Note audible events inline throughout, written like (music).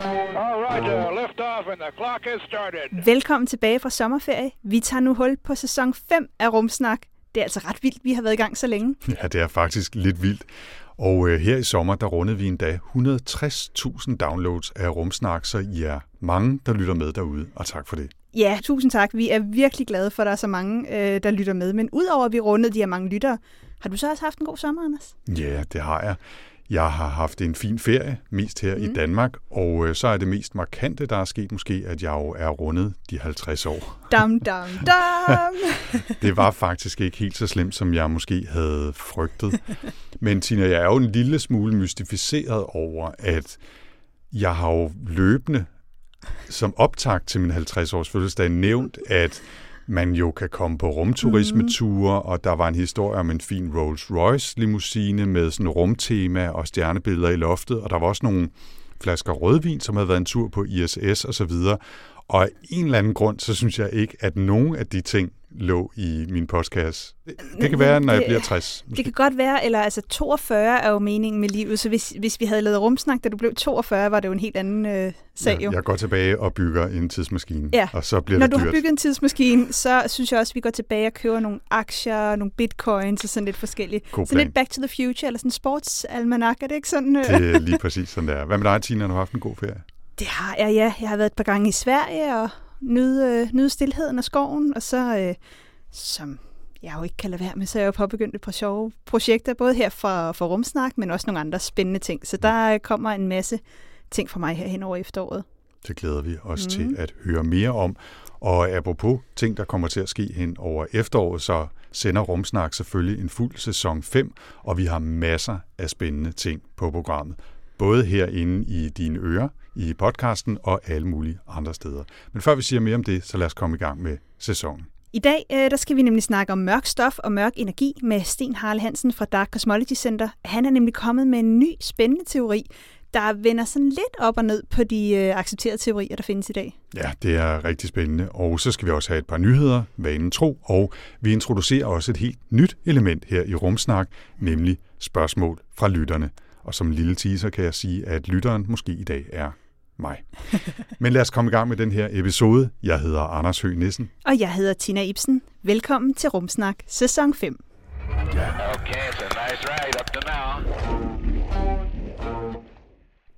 All right, uh, lift off and the clock has started. Velkommen tilbage fra sommerferie. Vi tager nu hul på sæson 5 af Rumsnak. Det er altså ret vildt, vi har været i gang så længe. Ja, det er faktisk lidt vildt. Og øh, her i sommer, der rundede vi endda 160.000 downloads af Rumsnak, så I er mange, der lytter med derude, og tak for det. Ja, tusind tak. Vi er virkelig glade for, at der er så mange, øh, der lytter med. Men udover at vi rundede de her mange lyttere, har du så også haft en god sommer, Anders? Ja, det har jeg. Jeg har haft en fin ferie, mest her mm. i Danmark, og øh, så er det mest markante, der er sket måske, at jeg jo er rundet de 50 år. Dam, dam, (laughs) dam. Det var faktisk ikke helt så slemt, som jeg måske havde frygtet. Men Tina, jeg er jo en lille smule mystificeret over, at jeg har jo løbende som optakt til min 50-års fødselsdag nævnt, at man jo kan komme på rumturismeture, og der var en historie om en fin Rolls-Royce limousine med sådan rumtema og stjernebilleder i loftet, og der var også nogle flasker rødvin, som havde været en tur på ISS og så videre. Og af en eller anden grund, så synes jeg ikke, at nogen af de ting lå i min postkasse. Det, det kan være, når jeg bliver 60. Det kan godt være, eller altså 42 er jo meningen med livet, så hvis, hvis vi havde lavet rumsnak, da du blev 42, var det jo en helt anden øh, sag jo. Jeg, går tilbage og bygger en tidsmaskine, Ja. og så bliver Når det du dyrt. har bygget en tidsmaskine, så synes jeg også, at vi går tilbage og køber nogle aktier, nogle bitcoins og sådan lidt forskelligt. God Sådan lidt back to the future, eller sådan sportsalmanak, er det ikke sådan? Øh? Det er (laughs) lige præcis sådan der. Hvad med dig, Tina? Har du haft en god ferie? Det har jeg, ja. Jeg har været et par gange i Sverige og nyde, øh, nyde stillheden og skoven, og så, øh, som jeg jo ikke kan lade være med, så er jeg jo påbegyndt et par sjove projekter, både her for, for Rumsnak, men også nogle andre spændende ting. Så der øh, kommer en masse ting fra mig her hen over efteråret. Det glæder vi os mm. Til at høre mere om. Og apropos ting, der kommer til at ske hen over efteråret, så sender Rumsnak selvfølgelig en fuld sæson 5, og vi har masser af spændende ting på programmet. Både herinde i dine ører, i podcasten og alle mulige andre steder. Men før vi siger mere om det, så lad os komme i gang med sæsonen. I dag øh, der skal vi nemlig snakke om mørk stof og mørk energi med Sten Harle Hansen fra Dark Cosmology Center. Han er nemlig kommet med en ny spændende teori, der vender sådan lidt op og ned på de øh, accepterede teorier, der findes i dag. Ja, det er rigtig spændende. Og så skal vi også have et par nyheder, vanen tro, og vi introducerer også et helt nyt element her i Rumsnak, nemlig spørgsmål fra lytterne. Og som lille teaser kan jeg sige, at lytteren måske i dag er mig. (laughs) Men lad os komme i gang med den her episode. Jeg hedder Anders Høgh Nissen. Og jeg hedder Tina Ibsen. Velkommen til Rumsnak, sæson 5. Okay, it's a nice ride up to now.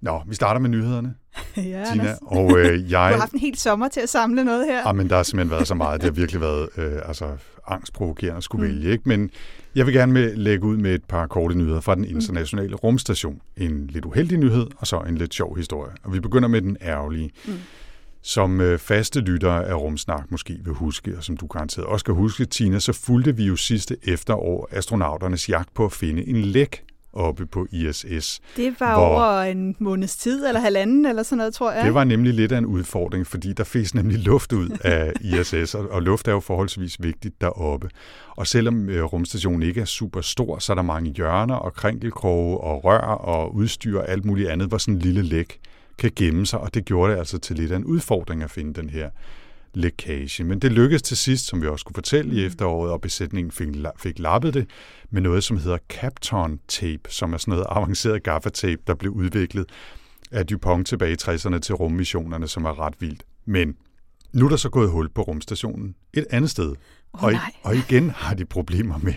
Nå, vi starter med nyhederne, (laughs) ja, Tina. Og øh, (laughs) Du har jeg... haft en hel sommer til at samle noget her. Ah, men der har simpelthen været så meget. Det har virkelig været øh, altså, angstprovokerende at skulle mm. vælge. Ikke? Men jeg vil gerne med, lægge ud med et par korte nyheder fra den internationale rumstation. En lidt uheldig nyhed, og så en lidt sjov historie. Og vi begynder med den ærgerlige. Mm. Som øh, faste lyttere af Rumsnak måske vil huske, og som du garanteret også kan huske, Tina, så fulgte vi jo sidste efterår astronauternes jagt på at finde en læk oppe på ISS. Det var Hvor- over en måneds tid, eller halvanden, eller sådan noget, tror jeg. Det var nemlig lidt af en udfordring, fordi der fes nemlig luft ud af ISS, og, og luft er jo forholdsvis vigtigt deroppe. Og selvom øh, rumstationen ikke er super stor, så er der mange hjørner og krænkelkroge og rør og udstyr og alt muligt andet, hvor sådan en lille læk kan gemme sig, og det gjorde det altså til lidt af en udfordring at finde den her lækage. Men det lykkedes til sidst, som vi også kunne fortælle i efteråret, og besætningen fik, fik lappet det med noget, som hedder Kapton Tape, som er sådan noget avanceret gaffatape, der blev udviklet af DuPont tilbage i 60'erne til rummissionerne, som er ret vildt. Men nu er der så gået hul på rumstationen et andet sted. Åh, og, og igen har de problemer med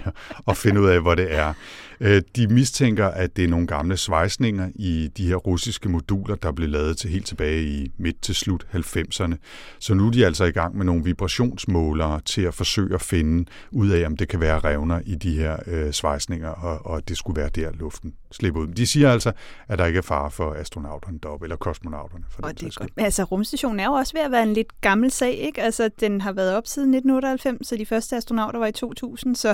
at finde ud af, hvor det er. Øh, De mistænker, at det er nogle gamle svejsninger i de her russiske moduler, der blev lavet til helt tilbage i midt til slut 90'erne. Så nu er de altså i gang med nogle vibrationsmålere til at forsøge at finde ud af, om det kan være revner i de her øh, svejsninger, og, og det skulle være der, luften slipper ud. De siger altså, at der ikke er fare for astronauterne deroppe, eller kosmonauterne. For Og det er godt. Altså, rumstationen er jo også ved at være en lidt gammel sag, ikke? Altså, den har været op siden 1998, så de første astronauter var i 2000, så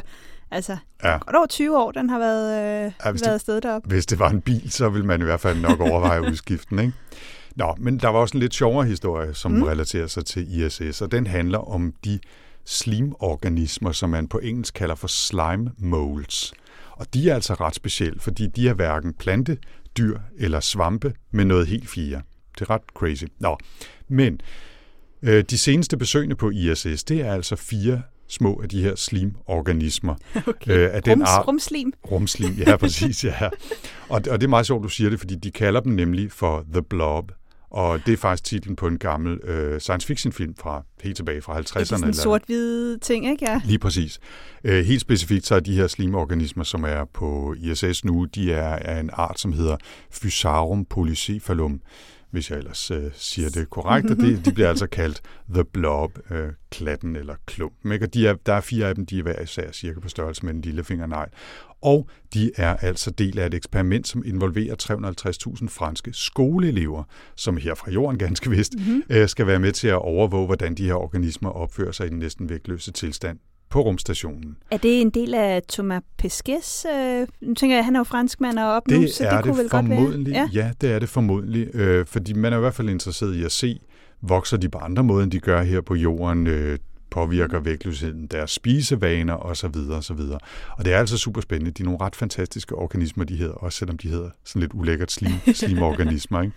altså, Ja. godt over 20 år, den har været, øh, Ja, været det- afsted deroppe. Hvis det var en bil, så ville man i hvert fald nok overveje (laughs) udskiften, ikke? Nå, men der var også en lidt sjovere historie, som mm. relaterer sig til ISS, og den handler om de slimorganismer, som man på engelsk kalder for slime molds. Og de er altså ret specielle, fordi de er hverken plante, dyr eller svampe med noget helt fire. Det er ret crazy. Nå, men øh, de seneste besøgende på ISS, det er altså fire små af de her slimorganismer. (laughs) Okay. Øh, af den Rums, art- rumslim. Rumslim, ja, (laughs) præcis, ja. Og, og det er meget sjovt, du siger det, fordi de kalder dem nemlig for The Blob. Og det er faktisk titlen på en gammel øh, science fiction film fra helt tilbage fra 50'erne. Det er sådan en sort-hvide ting, ikke? Ja. Lige præcis. Øh, helt specifikt så er de her slimorganismer, som er på ISS nu, de er af en art, som hedder Physarum polycephalum, hvis jeg ellers øh, siger det korrekt. Og det, de bliver altså kaldt The Blob, øh, klatten eller klumpen. Ikke? Og de er, der er fire af dem, de er hver især cirka på størrelse med en lille fingernegl. Og de er altså del af et eksperiment, som involverer 350.000 franske skoleelever, som her fra jorden ganske vist, mm-hmm. øh, skal være med til at overvåge, hvordan de her organismer opfører sig i den næsten vægtløse tilstand på rumstationen. Er det en del af Thomas Pesquets? Øh, nu tænker jeg, han er jo franskmand og op Det nu, så er det kunne det vel godt være. Ja. Ja, det er det formodentlig. Øh, fordi man er i hvert fald interesseret i at se, vokser de på andre måder, end de gør her på jorden, øh, påvirker vægtløsheden deres spisevaner osv. osv. Og det er altså super spændende. De er nogle ret fantastiske organismer, de hedder, også selvom de hedder sådan lidt ulækkert slim, (laughs) slimorganismer. Ikke?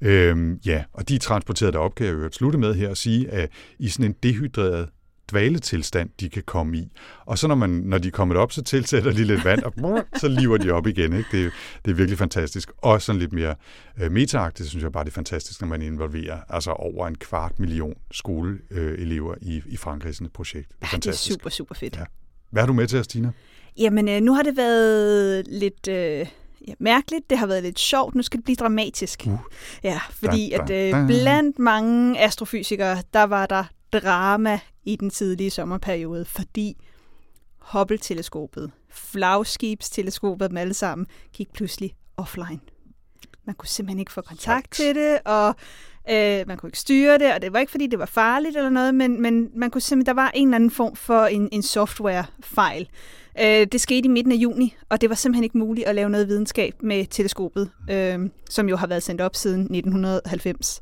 Øhm, ja, og de er transporteret derop, kan jeg jo slutte med her og sige, at i sådan en dehydreret dvaletilstand, de kan komme i. Og så når, man, når de er kommet op, så tilsætter de lidt vand, og (laughs) så liver de op igen. Ikke? Det, er- det er virkelig fantastisk. Og sådan lidt mere øh, metaagtigt, synes jeg bare, det er fantastisk, når man involverer altså over en kvart million skoleelever i, i Frankrig i sådan et projekt. Det er Ja, det er fantastisk. super, super fedt. Ja. Hvad har du med til os, Tina? Jamen, øh, nu har det været lidt øh, ja, mærkeligt. Det har været lidt sjovt. Nu skal det blive dramatisk. Uh. Ja, fordi Dun, at dun, øh, dun. blandt mange astrofysikere, der var der drama i den tidlige sommerperiode, fordi Hubble-teleskopet, flagskibsteleskopet, dem alle sammen, gik pludselig offline. Man kunne simpelthen ikke få kontakt Yikes. til det, og øh, man kunne ikke styre det, og det var ikke, fordi det var farligt eller noget, men, men man kunne simpelthen, der var en eller anden form for en, en softwarefejl. Øh, det skete i midten af juni, og det var simpelthen ikke muligt at lave noget videnskab med teleskopet, øh, som jo har været sendt op siden 1990.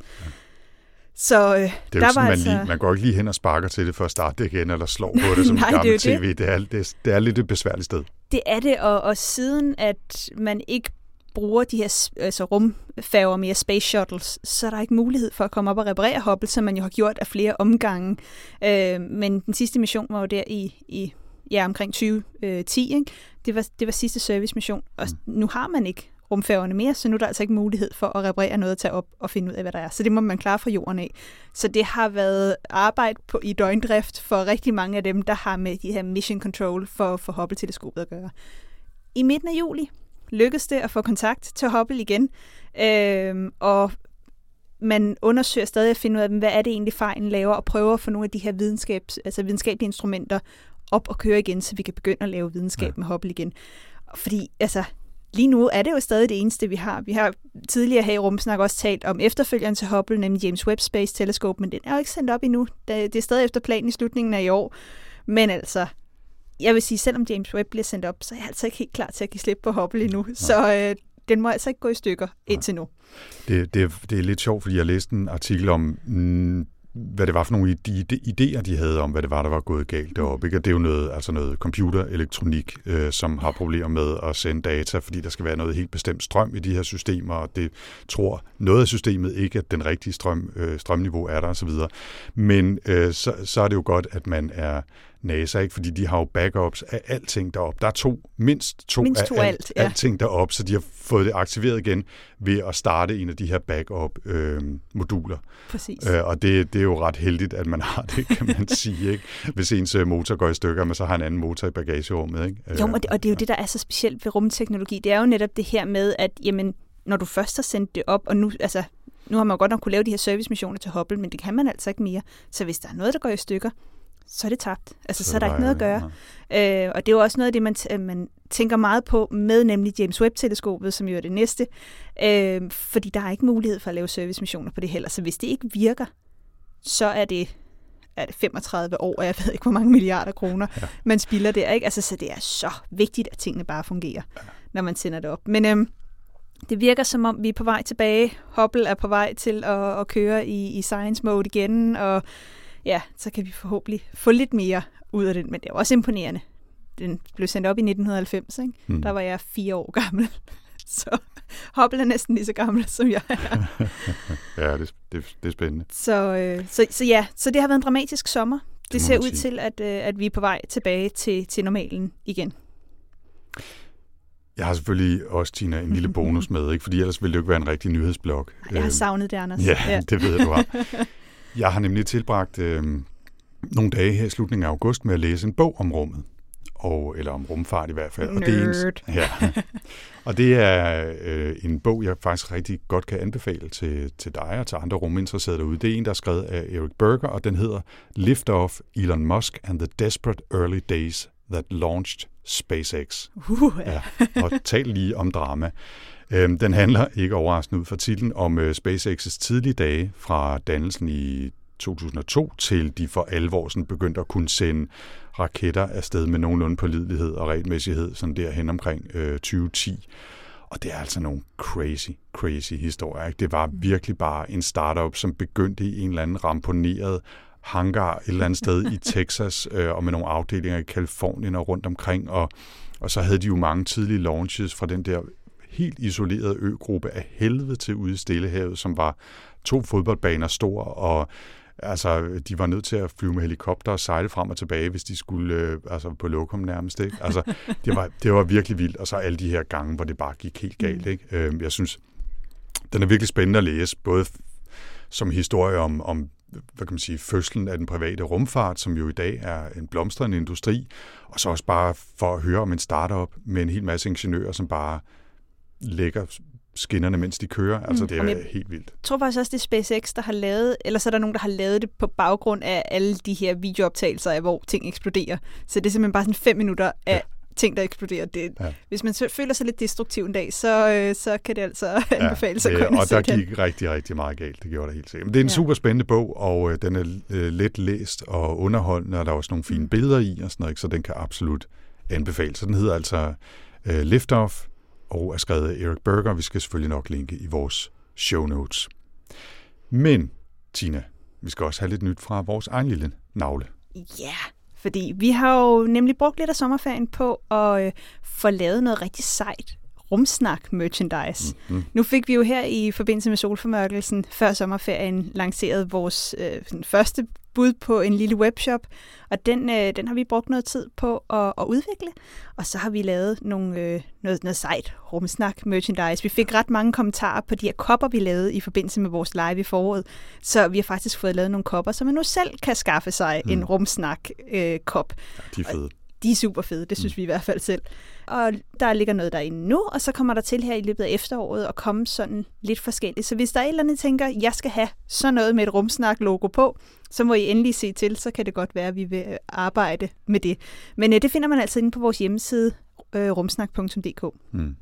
Så øh, Det er jo der sådan, var man, altså... lige, man går ikke lige hen og sparker til det for at starte det igen, eller slår på det (laughs) som Nej, et det er jo gammelt det. tv. Det er, det, det er lidt et besværligt sted. Det er det, og, og siden at man ikke bruger de her altså rumfærger mere space shuttles, så er der ikke mulighed for at komme op og reparere Hubble, som man jo har gjort af flere omgange. Øh, men den sidste mission var jo der i, i ja, omkring 2010. Ikke? Det, var, det var sidste servicemission, og Mm. nu har man ikke rumfærgerne mere, så nu er der altså ikke mulighed for at reparere noget og tage op og finde ud af, hvad der er. Så det må man klare fra jorden af. Så det har været arbejde på, i døgndrift for rigtig mange af dem, der har med de her mission control for, for Hubble-teleskopet at gøre. I midten af juli lykkedes det at få kontakt til Hubble igen, øhm, og man undersøger stadig at finde ud af, hvad er det egentlig fejlen laver, og prøver at få nogle af de her videnskabs, altså videnskabelige instrumenter op og køre igen, så vi kan begynde at lave videnskab ja. med Hubble igen. Fordi altså, lige nu er det jo stadig det eneste, vi har. Vi har tidligere her i Rumsnak også talt om efterfølgeren til Hubble, nemlig James Webb Space Telescope, men den er jo ikke sendt op endnu. Det er stadig efter planen i slutningen af i år. Men altså, jeg vil sige, selvom James Webb bliver sendt op, så er jeg altså ikke helt klar til at give slip på Hubble endnu. Så øh, den må altså ikke gå i stykker indtil nu. Det, det, er- det er lidt sjovt, fordi jeg læste en artikel om, mm, hvad det var for nogle ide- ide- idéer, de havde om, hvad det var, der var gået galt deroppe. Ikke? Og det er jo noget, altså noget computerelektronik, øh, som har problemer med at sende data, fordi der skal være noget helt bestemt strøm i de her systemer, og det tror noget af systemet ikke, at den rigtige strøm, øh, strømniveau er der osv. Men øh, så, så er det jo godt, at man er NASA, ikke? fordi de har jo backups af alting deroppe. Der er to, mindst to, Mindst af to alt, alt, ja. alting deroppe, så de har fået det aktiveret igen ved at starte en af de her backup-moduler. Præcis. Øh, og det, det er jo ret heldigt, at man har det, kan man (laughs) sige. Ikke? Hvis ens øh, motor går i stykker, men så har en anden motor i bagagerummet. Ikke? Jo, og det, og det er jo det, der er så specielt ved rumteknologi. Det er jo netop det her med, at jamen, når du først har sendt det op, og nu, altså, nu har man jo godt nok kunne lave de her servicemissioner til Hubble, men det kan man altså ikke mere. Så hvis der er noget, der går i stykker, så er det tabt. Altså, så, så er der ikke noget at gøre. Øh, og det er jo også noget af det, man, t- man tænker meget på med nemlig James Webb-teleskopet, som jo er det næste. Øh, fordi der er ikke mulighed for at lave servicemissioner på det heller. Så hvis det ikke virker, så er det, er det 35 år, og jeg ved ikke, hvor mange milliarder kroner, ja. man spilder der. Ikke? Altså, så det er så vigtigt, at tingene bare fungerer, ja. når man sender det op. Men øhm, det virker som om, vi er på vej tilbage. Hubble er på vej til at, at køre i, i science mode igen, og ja, så kan vi forhåbentlig få lidt mere ud af den, men det er også imponerende. Den blev sendt op i 1990, ikke? Mm. Der var jeg fire år gammel. (laughs) Så Hubble er næsten lige så gammel, som jeg er. (laughs) Ja, det, det, det er spændende. Så, øh, så, så ja, så det har været en dramatisk sommer. Det, det ser ud sige. til, at, øh, at vi er på vej tilbage til, til normalen igen. Jeg har selvfølgelig også, Tina, en lille (laughs) bonus med, ikke? fordi ellers ville det jo ikke være en rigtig nyhedsblog. Jeg har Øhm, savnet det, Anders. Ja, ja, det ved du har. Jeg har nemlig tilbragt øh, nogle dage her i slutningen af august med at læse en bog om rummet. Og, eller om rumfart i hvert fald. Og det er Nerd. en, ja. (laughs) og det er øh, en bog, jeg faktisk rigtig godt kan anbefale til, til dig og til andre ruminteresserede derude. Det er en, der er skrevet af Eric Berger, og den hedder Lift Off Elon Musk and the Desperate Early Days That Launched SpaceX. Uh, ja. Ja, og tal lige om drama. Øhm, den handler, ikke overraskende ud fra titlen, om øh, SpaceX's tidlige dage fra dannelsen i 2002 til de for alvor sådan begyndte at kunne sende raketter afsted med nogenlunde pålidelighed og regelmæssighed, sådan derhen omkring øh, 2010. Og det er altså nogle crazy, crazy historier. Ikke? Det var virkelig bare en startup, som begyndte i en eller anden ramponeret hangar et eller andet sted i (laughs) Texas, øh, og med nogle afdelinger i Kalifornien og rundt omkring. Og, og så havde de jo mange tidlige launches fra den der helt isolerede øgruppe af helvede til ude i Stillehavet, som var to fodboldbaner stor, og altså, de var nødt til at flyve med helikopter og sejle frem og tilbage, hvis de skulle øh, altså på lokum nærmest. Ikke? Altså, (laughs) det, var, det var virkelig vildt, og så alle de her gange, hvor det bare gik helt galt. Ikke? Øh, jeg synes, den er virkelig spændende at læse, både som historie om, om hvad kan man sige, fødslen af den private rumfart, som jo i dag er en blomstrende industri, og så også bare for at høre om en startup med en hel masse ingeniører, som bare lægger skinnerne, mens de kører. Altså, Mm, det er jeg- helt vildt. Jeg tror faktisk også, det er SpaceX, der har lavet, eller så er der nogen, der har lavet det på baggrund af alle de her videooptagelser af, hvor ting eksploderer. Så det er simpelthen bare sådan fem minutter af Ja. ja. ting, der eksploderer. Det, Ja. ja. Hvis man føler sig lidt destruktiv en dag, så, øh, så kan det altså anbefales at det- gå ind og, der den. gik rigtig, rigtig meget galt. Det gjorde der helt sikkert. Men det er en Ja. super spændende bog, og øh, den er øh, let læst og underholdende, og der er også nogle fine billeder i, og sådan noget, ikke? så den kan absolut anbefales. Så den hedder altså øh, Lift Off, og er skrevet af Eric Berger. Vi skal selvfølgelig nok linke i vores show notes. Men, Tina, vi skal også have lidt nyt fra vores egen lille navle. Ja, fordi vi har jo nemlig brugt lidt af sommerferien på at øh, få lavet noget rigtig sejt rumsnak merchandise. Mm. Nu fik vi jo her i forbindelse med solformørkelsen før sommerferien lanceret vores øh, første bud på en lille webshop, og den, øh, den har vi brugt noget tid på at, at udvikle, og så har vi lavet nogle, øh, noget, noget sejt rumsnak merchandise. Vi fik ret mange kommentarer på de her kopper, vi lavede i forbindelse med vores live i foråret, så vi har faktisk fået lavet nogle kopper, så man nu selv kan skaffe sig mm. en rumsnak øh, kop. De er fede. De er super fede, det synes mm. vi i hvert fald selv. Og der ligger noget derinde nu, og så kommer der til her i løbet af efteråret at komme sådan lidt forskelligt. Så hvis der er et eller andet, tænker, jeg skal have sådan noget med et rumsnak-logo på, så må I endelig se til, så kan det godt være, at vi vil arbejde med det. Men øh, det finder man altså inde på vores hjemmeside, øh, rumsnak.dk. Mm.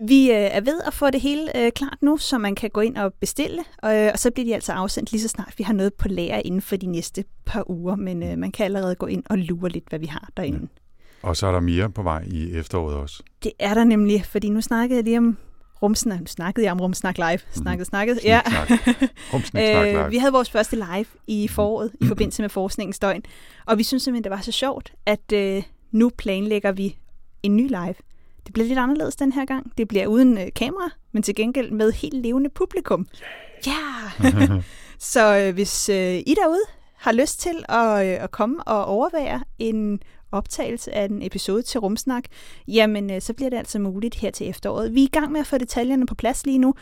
Vi øh, er ved at få det hele øh, klart nu, så man kan gå ind og bestille, og, øh, og så bliver de altså afsendt lige så snart vi har noget på lager inden for de næste par uger, men øh, man kan allerede gå ind og lure lidt, hvad vi har derinde. Ja. Og så er der mere på vej i efteråret også. Det er der nemlig, fordi nu snakkede jeg lige om rumsnak. Nu snakkede jeg om rumsnak live. Snakket, snakket. Ja. Sniksnak. Rumsniksnak (laughs) live. Vi havde vores første live i foråret i forbindelse med forskningens døgn, og vi synes simpelthen, det var så sjovt, at øh, nu planlægger vi en ny live. Det bliver lidt anderledes den her gang. Det bliver uden øh, kamera, men til gengæld med helt levende publikum. Ja! Yeah. (laughs) så øh, hvis øh, I derude har lyst til at, øh, at komme og overvære en optagelse af en episode til Rumsnak, jamen øh, så bliver det altså muligt her til efteråret. Vi er i gang med at få detaljerne på plads lige nu,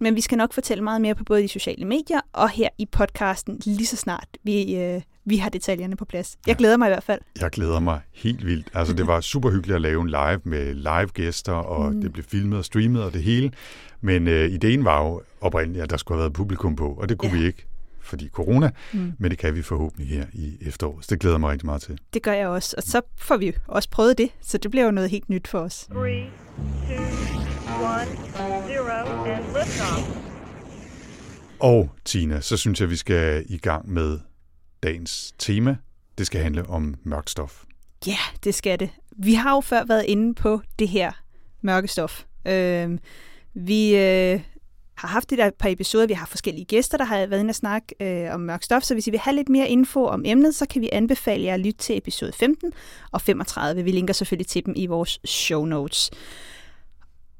men vi skal nok fortælle meget mere på både de sociale medier og her i podcasten lige så snart vi, øh, vi har detaljerne på plads. Jeg glæder mig i hvert fald. Jeg glæder mig helt vildt. Altså, det var super hyggeligt at lave en live med live-gæster, og mm. det blev filmet og streamet og det hele. Men øh, ideen var jo oprindeligt, at der skulle have været publikum på, og det kunne ja. Ja. vi ikke, fordi corona, mm. men det kan vi forhåbentlig her i efteråret. Så det glæder jeg mig rigtig meget til. Det gør jeg også, og så får vi også prøvet det, så det bliver jo noget helt nyt for os. Three, two, one, zero, and liftoff. Og Tina, så synes jeg, vi skal i gang med dagens tema. Det skal handle om mørkt stof. Ja, det skal det. Vi har jo før været inde på det her mørke stof, Øh, vi øh, har haft et par episoder, vi har forskellige gæster, der har været inde og snakke øh, om mørk stof, så hvis I vil have lidt mere info om emnet, så kan vi anbefale jer at lytte til episode 15 og 35. Vi linker selvfølgelig til dem i vores show notes.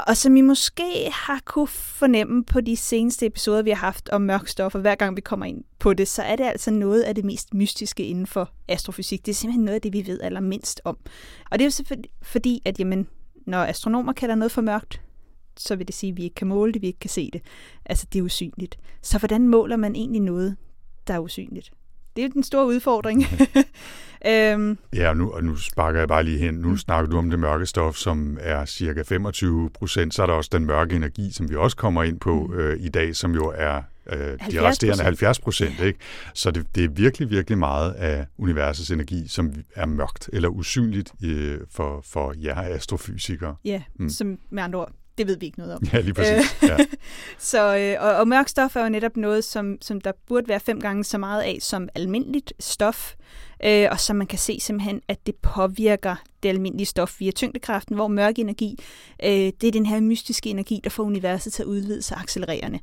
Og som I måske har kunne fornemme på de seneste episoder, vi har haft om mørk stof, og hver gang vi kommer ind på det, så er det altså noget af det mest mystiske inden for astrofysik. Det er simpelthen noget af det, vi ved allermindst om. Og det er jo selvfølgelig fordi, at jamen, når astronomer kalder noget for mørkt, så vil det sige, at vi ikke kan måle det, vi ikke kan se det. Altså, det er usynligt. Så hvordan måler man egentlig noget, der er usynligt? Det er den store udfordring. (laughs) øhm, Ja, og nu, og nu sparker jeg bare lige hen. Nu snakker du om det mørke stof, som er cirka 25 procent. Så er der også den mørke energi, som vi også kommer ind på øh, i dag, som jo er øh, de 70%. resterende 70 procent. Ikke? Så det, det er virkelig, virkelig meget af universets energi, som er mørkt eller usynligt øh, for, for jer astrofysikere. ja, Mm. mm. som med andre ord, det ved vi ikke noget om. Ja, lige præcis. Ja. (laughs) Så, øh, og, og mørk stof er jo netop noget, som, som der burde være fem gange så meget af som almindeligt stof, øh, og som man kan se simpelthen, at det påvirker det almindelige stof via tyngdekraften, hvor mørk energi, øh, det er den her mystiske energi, der får universet til at udvide sig accelererende.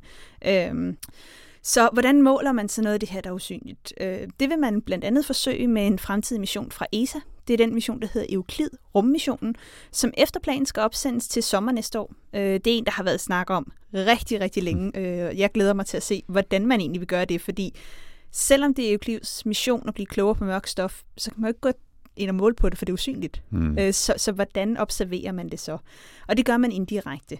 Øh, så hvordan måler man så noget af det her, der er usynligt? Øh, det vil man blandt andet forsøge med en fremtidig mission fra ESA. Det er den mission, der hedder Euklid, rummissionen, som efter planen skal opsendes til sommer næste år. Øh, det er en, der har været snak om rigtig, rigtig længe. Øh, jeg glæder mig til at se, hvordan man egentlig vil gøre det, fordi selvom det er Euklids mission at blive klogere på mørk stof, så kan man jo ikke gå ind og måle på det, for det er usynligt. Mm. Så, så hvordan observerer man det så? Og det gør man indirekte.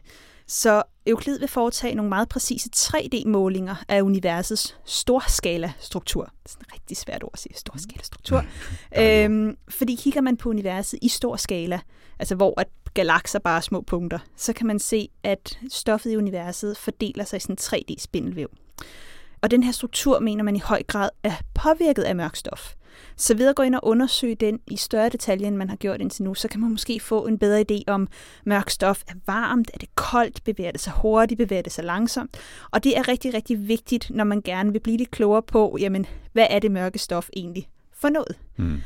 Så Euklid vil foretage nogle meget præcise 3D-målinger af universets storskala-struktur. Det er sådan et rigtig svært ord at sige, storskala-struktur. øhm, fordi kigger man på universet i stor skala, altså hvor at galakser bare er små punkter, så kan man se, at stoffet i universet fordeler sig i sådan en 3D-spindelvæv. Og den her struktur mener man i høj grad er påvirket af mørk stof. Så ved at gå ind og undersøge den i større detalje, end man har gjort indtil nu, så kan man måske få en bedre idé om, mørk stof er varmt, er det koldt, bevæger det sig hurtigt, bevæger det sig langsomt. Og det er rigtig, rigtig vigtigt, når man gerne vil blive lidt klogere på, jamen, hvad er det mørke stof egentlig for noget? Mm.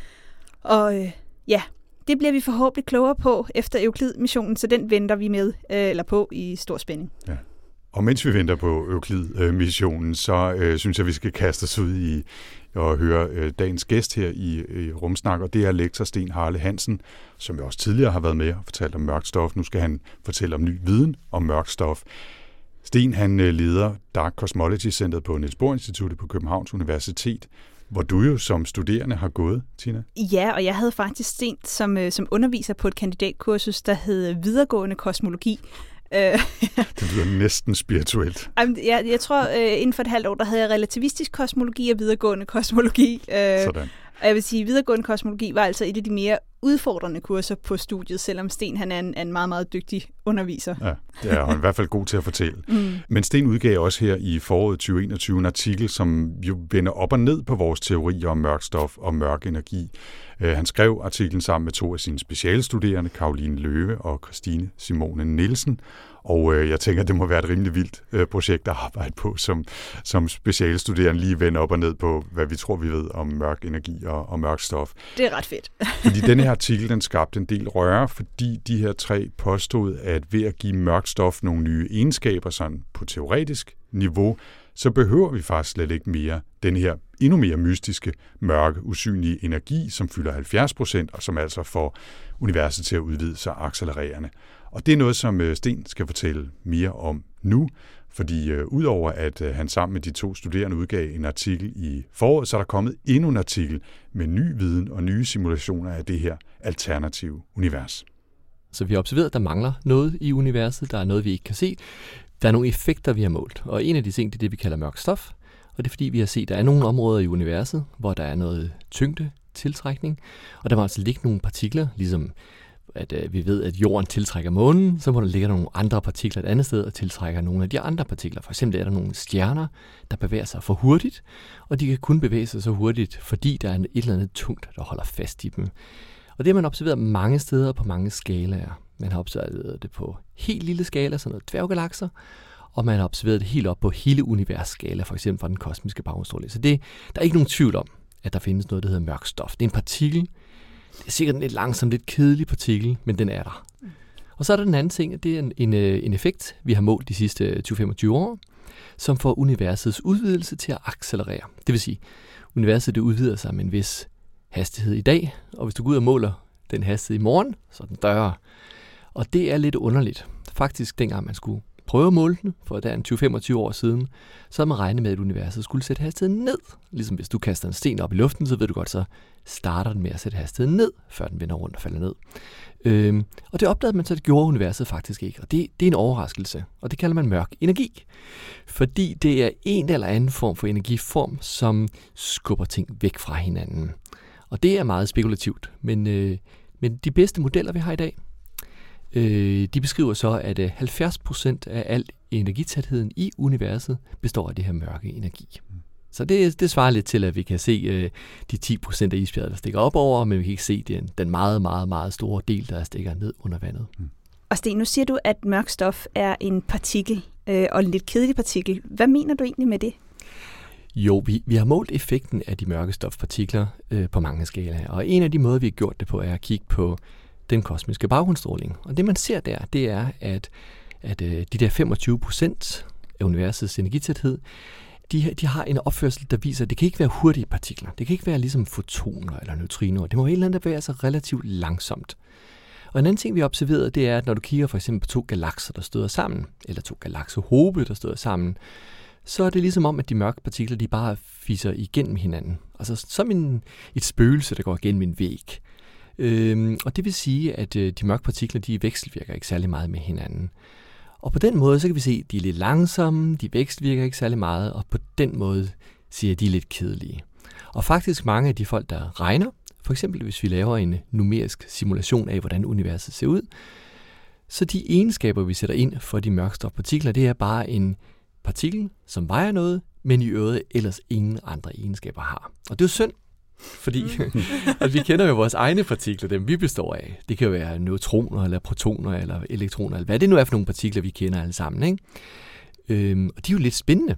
Og øh, ja, det bliver vi forhåbentlig klogere på efter Euklid-missionen, så den venter vi med, øh, eller på i stor spænding. Og mens vi venter på Euklid-missionen, så øh, synes jeg, vi skal kaste os ud i at høre øh, dagens gæst her i, i Rumsnak, og det er lektor Sten Harle Hansen, som jo også tidligere har været med og fortalt om mørkt stof. Nu skal han fortælle om ny viden om mørkt stof. Sten han øh, leder Dark Cosmology Center på Niels Bohr Instituttet på Københavns Universitet, hvor du jo som studerende har gået, Tina. Ja, og jeg havde faktisk Sten som, øh, som underviser på et kandidatkursus, der hed videregående kosmologi. Øh, (laughs) Det lyder næsten spirituelt. Jamen, jeg, jeg tror, øh, inden for et halvt år, der havde jeg relativistisk kosmologi og videregående kosmologi. Øh, Sådan. og jeg vil sige, at videregående kosmologi var altså et af de mere udfordrende kurser på studiet, selvom Sten han er en, en meget, meget dygtig underviser. Ja, det er han i hvert fald god til at fortælle. Mm. Men Sten udgav også her i foråret 2021 en artikel, som jo vender op og ned på vores teorier om mørk stof og mørk energi. Øh, Han skrev artiklen sammen med to af sine specialstuderende, Karoline Løve og Christine Simone Nielsen. Og øh, jeg tænker, det må være et rimelig vildt øh, projekt at arbejde på, som, som specialstuderende lige vender op og ned på, hvad vi tror, vi ved om mørk energi og, og mørk stof. Det er ret fedt. (laughs) Fordi den her artikel, den skabte en del røre, fordi de her tre påstod, at ved at give mørkt stof nogle nye egenskaber sådan på teoretisk niveau, så behøver vi faktisk slet ikke mere den her endnu mere mystiske, mørke, usynlige energi, som fylder 70 procent, og som altså får universet til at udvide sig accelererende. Og det er noget, som øh, Sten skal fortælle mere om nu, fordi øh, udover at øh, han sammen med de to studerende udgav en artikel i foråret, så er der kommet endnu en artikel med ny viden og nye simulationer af det her alternative univers. Så vi har observeret, at der mangler noget i universet. Der er noget, vi ikke kan se. Der er nogle effekter, vi har målt. Og en af de ting, det er det, vi kalder mørk stof. Og det er fordi, vi har set, at der er nogle områder i universet, hvor der er noget tyngde, tiltrækning. Og der må altså ligge nogle partikler, ligesom at øh, vi ved, at jorden tiltrækker månen, så må der ligge nogle andre partikler et andet sted og tiltrækker nogle af de andre partikler. For eksempel er der nogle stjerner, der bevæger sig for hurtigt, og de kan kun bevæge sig så hurtigt, fordi der er et eller andet tungt, der holder fast i dem. Og det har man observeret mange steder på mange skalaer. Man har observeret det på helt lille skala, sådan noget dværggalakser, og man har observeret det helt op på hele universskala, for eksempel fra den kosmiske baggrundsstråling. Så det, der er ikke nogen tvivl om, at der findes noget, der hedder mørk stof. Det er en partikel. Det er sikkert en lidt langsom, lidt kedelig partikel, men den er der. Og så er der den anden ting, at det er en, en, øh, en effekt, vi har målt de sidste 20-25 år, som får universets udvidelse til at accelerere. Det vil sige, universet det udvider sig med en vis hastighed i dag, og hvis du går ud og måler den hastighed i morgen, så er den større. Og det er lidt underligt. Faktisk dengang man skulle prøve at måle den, for der en 20-25 år siden, så havde man regnet med, at universet skulle sætte hastigheden ned. Ligesom hvis du kaster en sten op i luften, så ved du godt, så starter den med at sætte hastigheden ned, før den vender rundt og falder ned. Øhm, og det opdagede man så, det gjorde universet faktisk ikke. Og det, det er en overraskelse, og det kalder man mørk energi. Fordi det er en eller anden form for energiform, som skubber ting væk fra hinanden. Og det er meget spekulativt, men, øh, men de bedste modeller, vi har i dag, øh, de beskriver så, at øh, 70% af al energitætheden i universet består af det her mørke energi. Så det, det svarer lidt til, at vi kan se øh, de 10% af isbjerget, der stikker op over, men vi kan ikke se den, den meget, meget, meget store del, der stikker ned under vandet. Og Sten, nu siger du, at mørk stof er en partikel, øh, og en lidt kedelig partikel. Hvad mener du egentlig med det? Jo, vi, vi har målt effekten af de mørke stofpartikler øh, på mange skalaer, og en af de måder, vi har gjort det på, er at kigge på den kosmiske baggrundsstråling. Og det man ser der, det er, at, at øh, de der 25 procent af universets energitæthed, de, de har en opførsel, der viser, at det kan ikke være hurtige partikler. Det kan ikke være ligesom fotoner eller neutrinoer. Det må helt andet være sig relativt langsomt. Og en anden ting, vi har observeret, det er, at når du kigger for eksempel på to galakser, der støder sammen, eller to galaksehobe, der støder sammen, så er det ligesom om, at de mørke partikler, de bare fiser igennem hinanden. Altså som en, et spøgelse, der går igennem en væg. Øhm, og det vil sige, at øh, de mørke partikler, de vekselvirker ikke særlig meget med hinanden. Og på den måde, så kan vi se, at de er lidt langsomme, de vekselvirker ikke særlig meget, og på den måde siger de er lidt kedelige. Og faktisk mange af de folk, der regner, for eksempel hvis vi laver en numerisk simulation af, hvordan universet ser ud, så de egenskaber, vi sætter ind for de mørkstofpartikler, det er bare en partikel, som vejer noget, men i øvrigt ellers ingen andre egenskaber har. Og det er jo synd, fordi (laughs) at vi kender jo vores egne partikler, dem vi består af. Det kan jo være neutroner, eller protoner, eller elektroner, eller hvad det nu er for nogle partikler, vi kender alle sammen. Ikke? Øhm, og de er jo lidt spændende,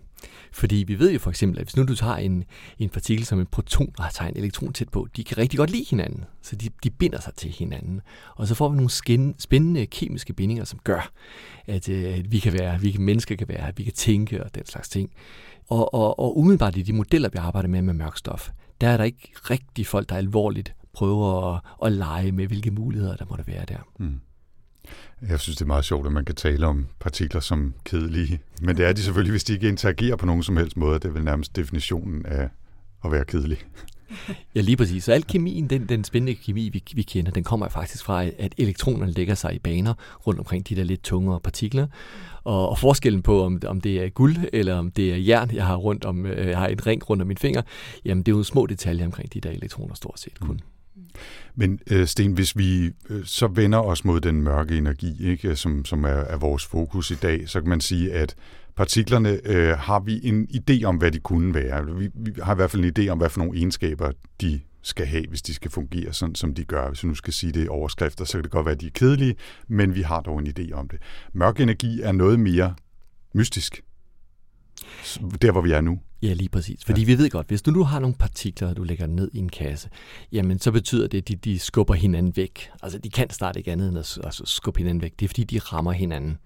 fordi vi ved jo for eksempel, at hvis nu du tager en, en partikel som en proton og tager en elektron tæt på, de kan rigtig godt lide hinanden, så de, de binder sig til hinanden. Og så får vi nogle skin, spændende kemiske bindinger, som gør, at, øh, at vi kan være, vi kan, mennesker kan være, at vi kan tænke og den slags ting. Og, og, og umiddelbart i de modeller, vi arbejder med med mørk stof, der er der ikke rigtig folk, der alvorligt prøver at, at lege med, hvilke muligheder der måtte være der. Mm. Jeg synes, det er meget sjovt, at man kan tale om partikler som kedelige. Men det er de selvfølgelig, hvis de ikke interagerer på nogen som helst måde. Det er vel nærmest definitionen af at være kedelig. Ja, lige præcis. Så al kemien, den, den spændende kemi, vi, vi kender, den kommer faktisk fra, at elektronerne lægger sig i baner rundt omkring de der lidt tungere partikler. Og, og forskellen på, om, om det er guld eller om det er jern, jeg har, rundt om, øh, jeg har en ring rundt om min finger, jamen det er jo små detaljer omkring de der elektroner stort set kun. Men øh, Sten, hvis vi øh, så vender os mod den mørke energi, ikke, øh, som, som er, er vores fokus i dag, så kan man sige, at partiklerne øh, har vi en idé om, hvad de kunne være. Vi, vi har i hvert fald en idé om, hvad for nogle egenskaber de skal have, hvis de skal fungere sådan, som de gør. Hvis vi nu skal sige det i overskrifter, så kan det godt være, at de er kedelige, men vi har dog en idé om det. Mørk energi er noget mere mystisk. Der, hvor vi er nu. Ja, lige præcis. Fordi ja. vi ved godt, hvis du nu har nogle partikler, du lægger ned i en kasse, jamen så betyder det, at de, de skubber hinanden væk. Altså de kan starte ikke andet end at altså, skubbe hinanden væk. Det er fordi, de rammer hinanden.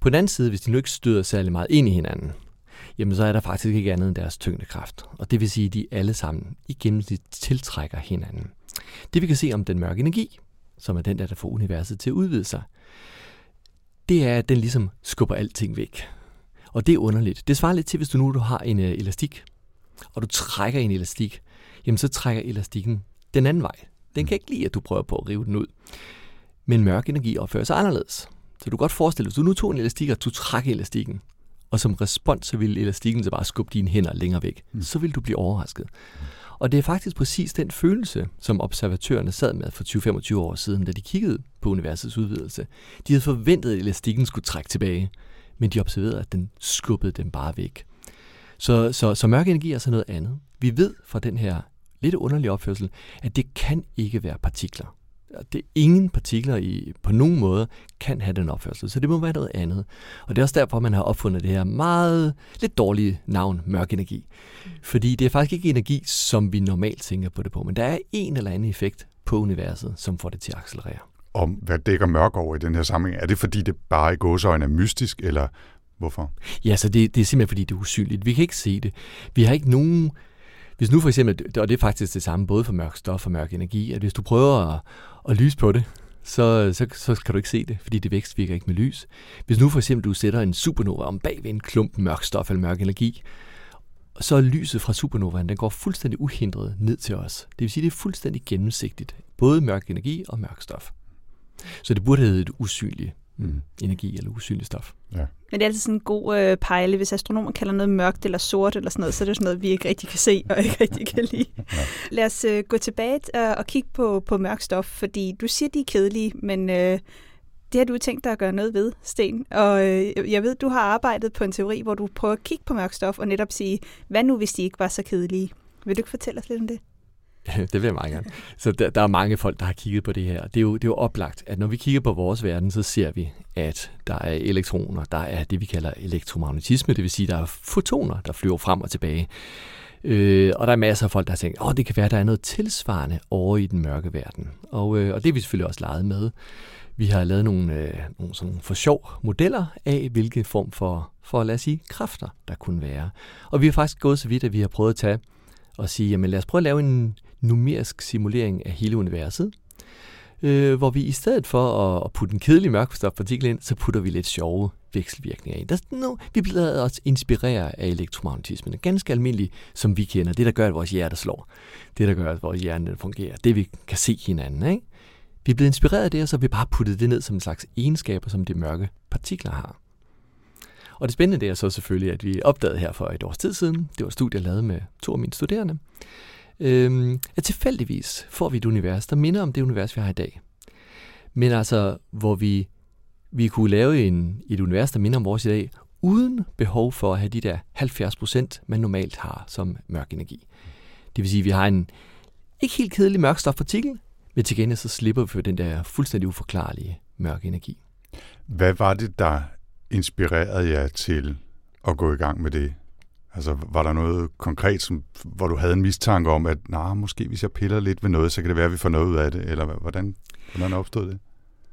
På den anden side, hvis de nu ikke støder særlig meget ind i hinanden, jamen så er der faktisk ikke andet end deres tyngdekraft. Og det vil sige, at de alle sammen i gennemsnit tiltrækker hinanden. Det vi kan se om den mørke energi, som er den der, der får universet til at udvide sig, det er, at den ligesom skubber alting væk. Og det er underligt. Det svarer lidt til, hvis du nu du har en øh, elastik, og du trækker en elastik, jamen så trækker elastikken den anden vej. Den kan ikke lide, at du prøver på at rive den ud. Men mørk energi opfører sig anderledes. Så du kan godt forestille dig, hvis du nu tog en elastik, og du trækker elastikken, og som respons, så vil elastikken så bare skubbe dine hænder længere væk. Mm. Så vil du blive overrasket. Og det er faktisk præcis den følelse, som observatørerne sad med for 20-25 år siden, da de kiggede på universets udvidelse. De havde forventet, at elastikken skulle trække tilbage men de observerede, at den skubbede dem bare væk. Så, så, så mørk energi er så noget andet. Vi ved fra den her lidt underlige opførsel, at det kan ikke være partikler. Det ingen partikler i, på nogen måde kan have den opførsel, så det må være noget andet. Og det er også derfor, man har opfundet det her meget lidt dårlige navn, mørk energi. Fordi det er faktisk ikke energi, som vi normalt tænker på det på, men der er en eller anden effekt på universet, som får det til at accelerere om, hvad dækker mørk over i den her sammenhæng? Er det, fordi det bare i gåseøjne er mystisk, eller hvorfor? Ja, så det, det er simpelthen, fordi det er usynligt. Vi kan ikke se det. Vi har ikke nogen... Hvis nu for eksempel, og det er faktisk det samme både for mørk stof og mørk energi, at hvis du prøver at, at lyse på det, så, så, så kan du ikke se det, fordi det vækst virker ikke med lys. Hvis nu for eksempel du sætter en supernova om bag ved en klump mørk stof eller mørk energi, så er lyset fra supernovaen, den går fuldstændig uhindret ned til os. Det vil sige, det er fuldstændig gennemsigtigt. Både mørk energi og mørk stof. Så det burde hedde et usynligt mm. energi eller usynligt stof. Ja. Men det er altid sådan en god øh, pejle. Hvis astronomer kalder noget mørkt eller sort eller sådan noget, så er det sådan noget, vi ikke rigtig kan se og ikke (laughs) rigtig kan lide. ja. Lad os øh, gå tilbage øh, og kigge på, på mørk stof, fordi du siger, de er kedelige, men øh, det har du tænkt dig at gøre noget ved, Sten. Og øh, jeg ved, du har arbejdet på en teori, hvor du prøver at kigge på mørk stof og netop sige, hvad nu, hvis de ikke var så kedelige? Vil du ikke fortælle os lidt om det? (laughs) det vil jeg meget gerne. Så der, der er mange folk, der har kigget på det her. Det er, jo, det er jo oplagt, at når vi kigger på vores verden, så ser vi, at der er elektroner, der er det, vi kalder elektromagnetisme, det vil sige, der er fotoner, der flyver frem og tilbage. Øh, og der er masser af folk, der har tænkt, at det kan være, at der er noget tilsvarende over i den mørke verden. Og, øh, og det er vi selvfølgelig også leget med. Vi har lavet nogle, øh, nogle sådan for sjov modeller af, hvilke form for, for, lad os sige, kræfter der kunne være. Og vi har faktisk gået så vidt, at vi har prøvet at tage og sige, jamen lad os prøve at lave en numerisk simulering af hele universet, øh, hvor vi i stedet for at, at putte en kedelig mørkstofpartikel ind, så putter vi lidt sjove vekselvirkninger ind. Der, no, vi bliver også inspireret af elektromagnetismen. Ganske almindeligt, som vi kender. Det, der gør, at vores hjerte slår. Det, der gør, at vores hjerne fungerer. Det, vi kan se hinanden. Ikke? Vi er blevet inspireret af det, og så har vi bare puttet det ned som en slags egenskaber, som de mørke partikler har. Og det spændende det er så selvfølgelig, at vi opdagede her for et års tid siden, det var et studie, jeg lavede med to af mine studerende, øhm, at tilfældigvis får vi et univers, der minder om det univers, vi har i dag. Men altså, hvor vi, vi kunne lave en, et univers, der minder om vores i dag, uden behov for at have de der 70%, man normalt har som mørk energi. Det vil sige, at vi har en ikke helt kedelig mørk stofpartikel, men til gengæld så slipper vi for den der fuldstændig uforklarlige mørke energi. Hvad var det, der inspirerede jer til at gå i gang med det? Altså, var der noget konkret, som, hvor du havde en mistanke om, at nah, måske hvis jeg piller lidt ved noget, så kan det være, at vi får noget ud af det? Eller hvordan, hvordan opstod det?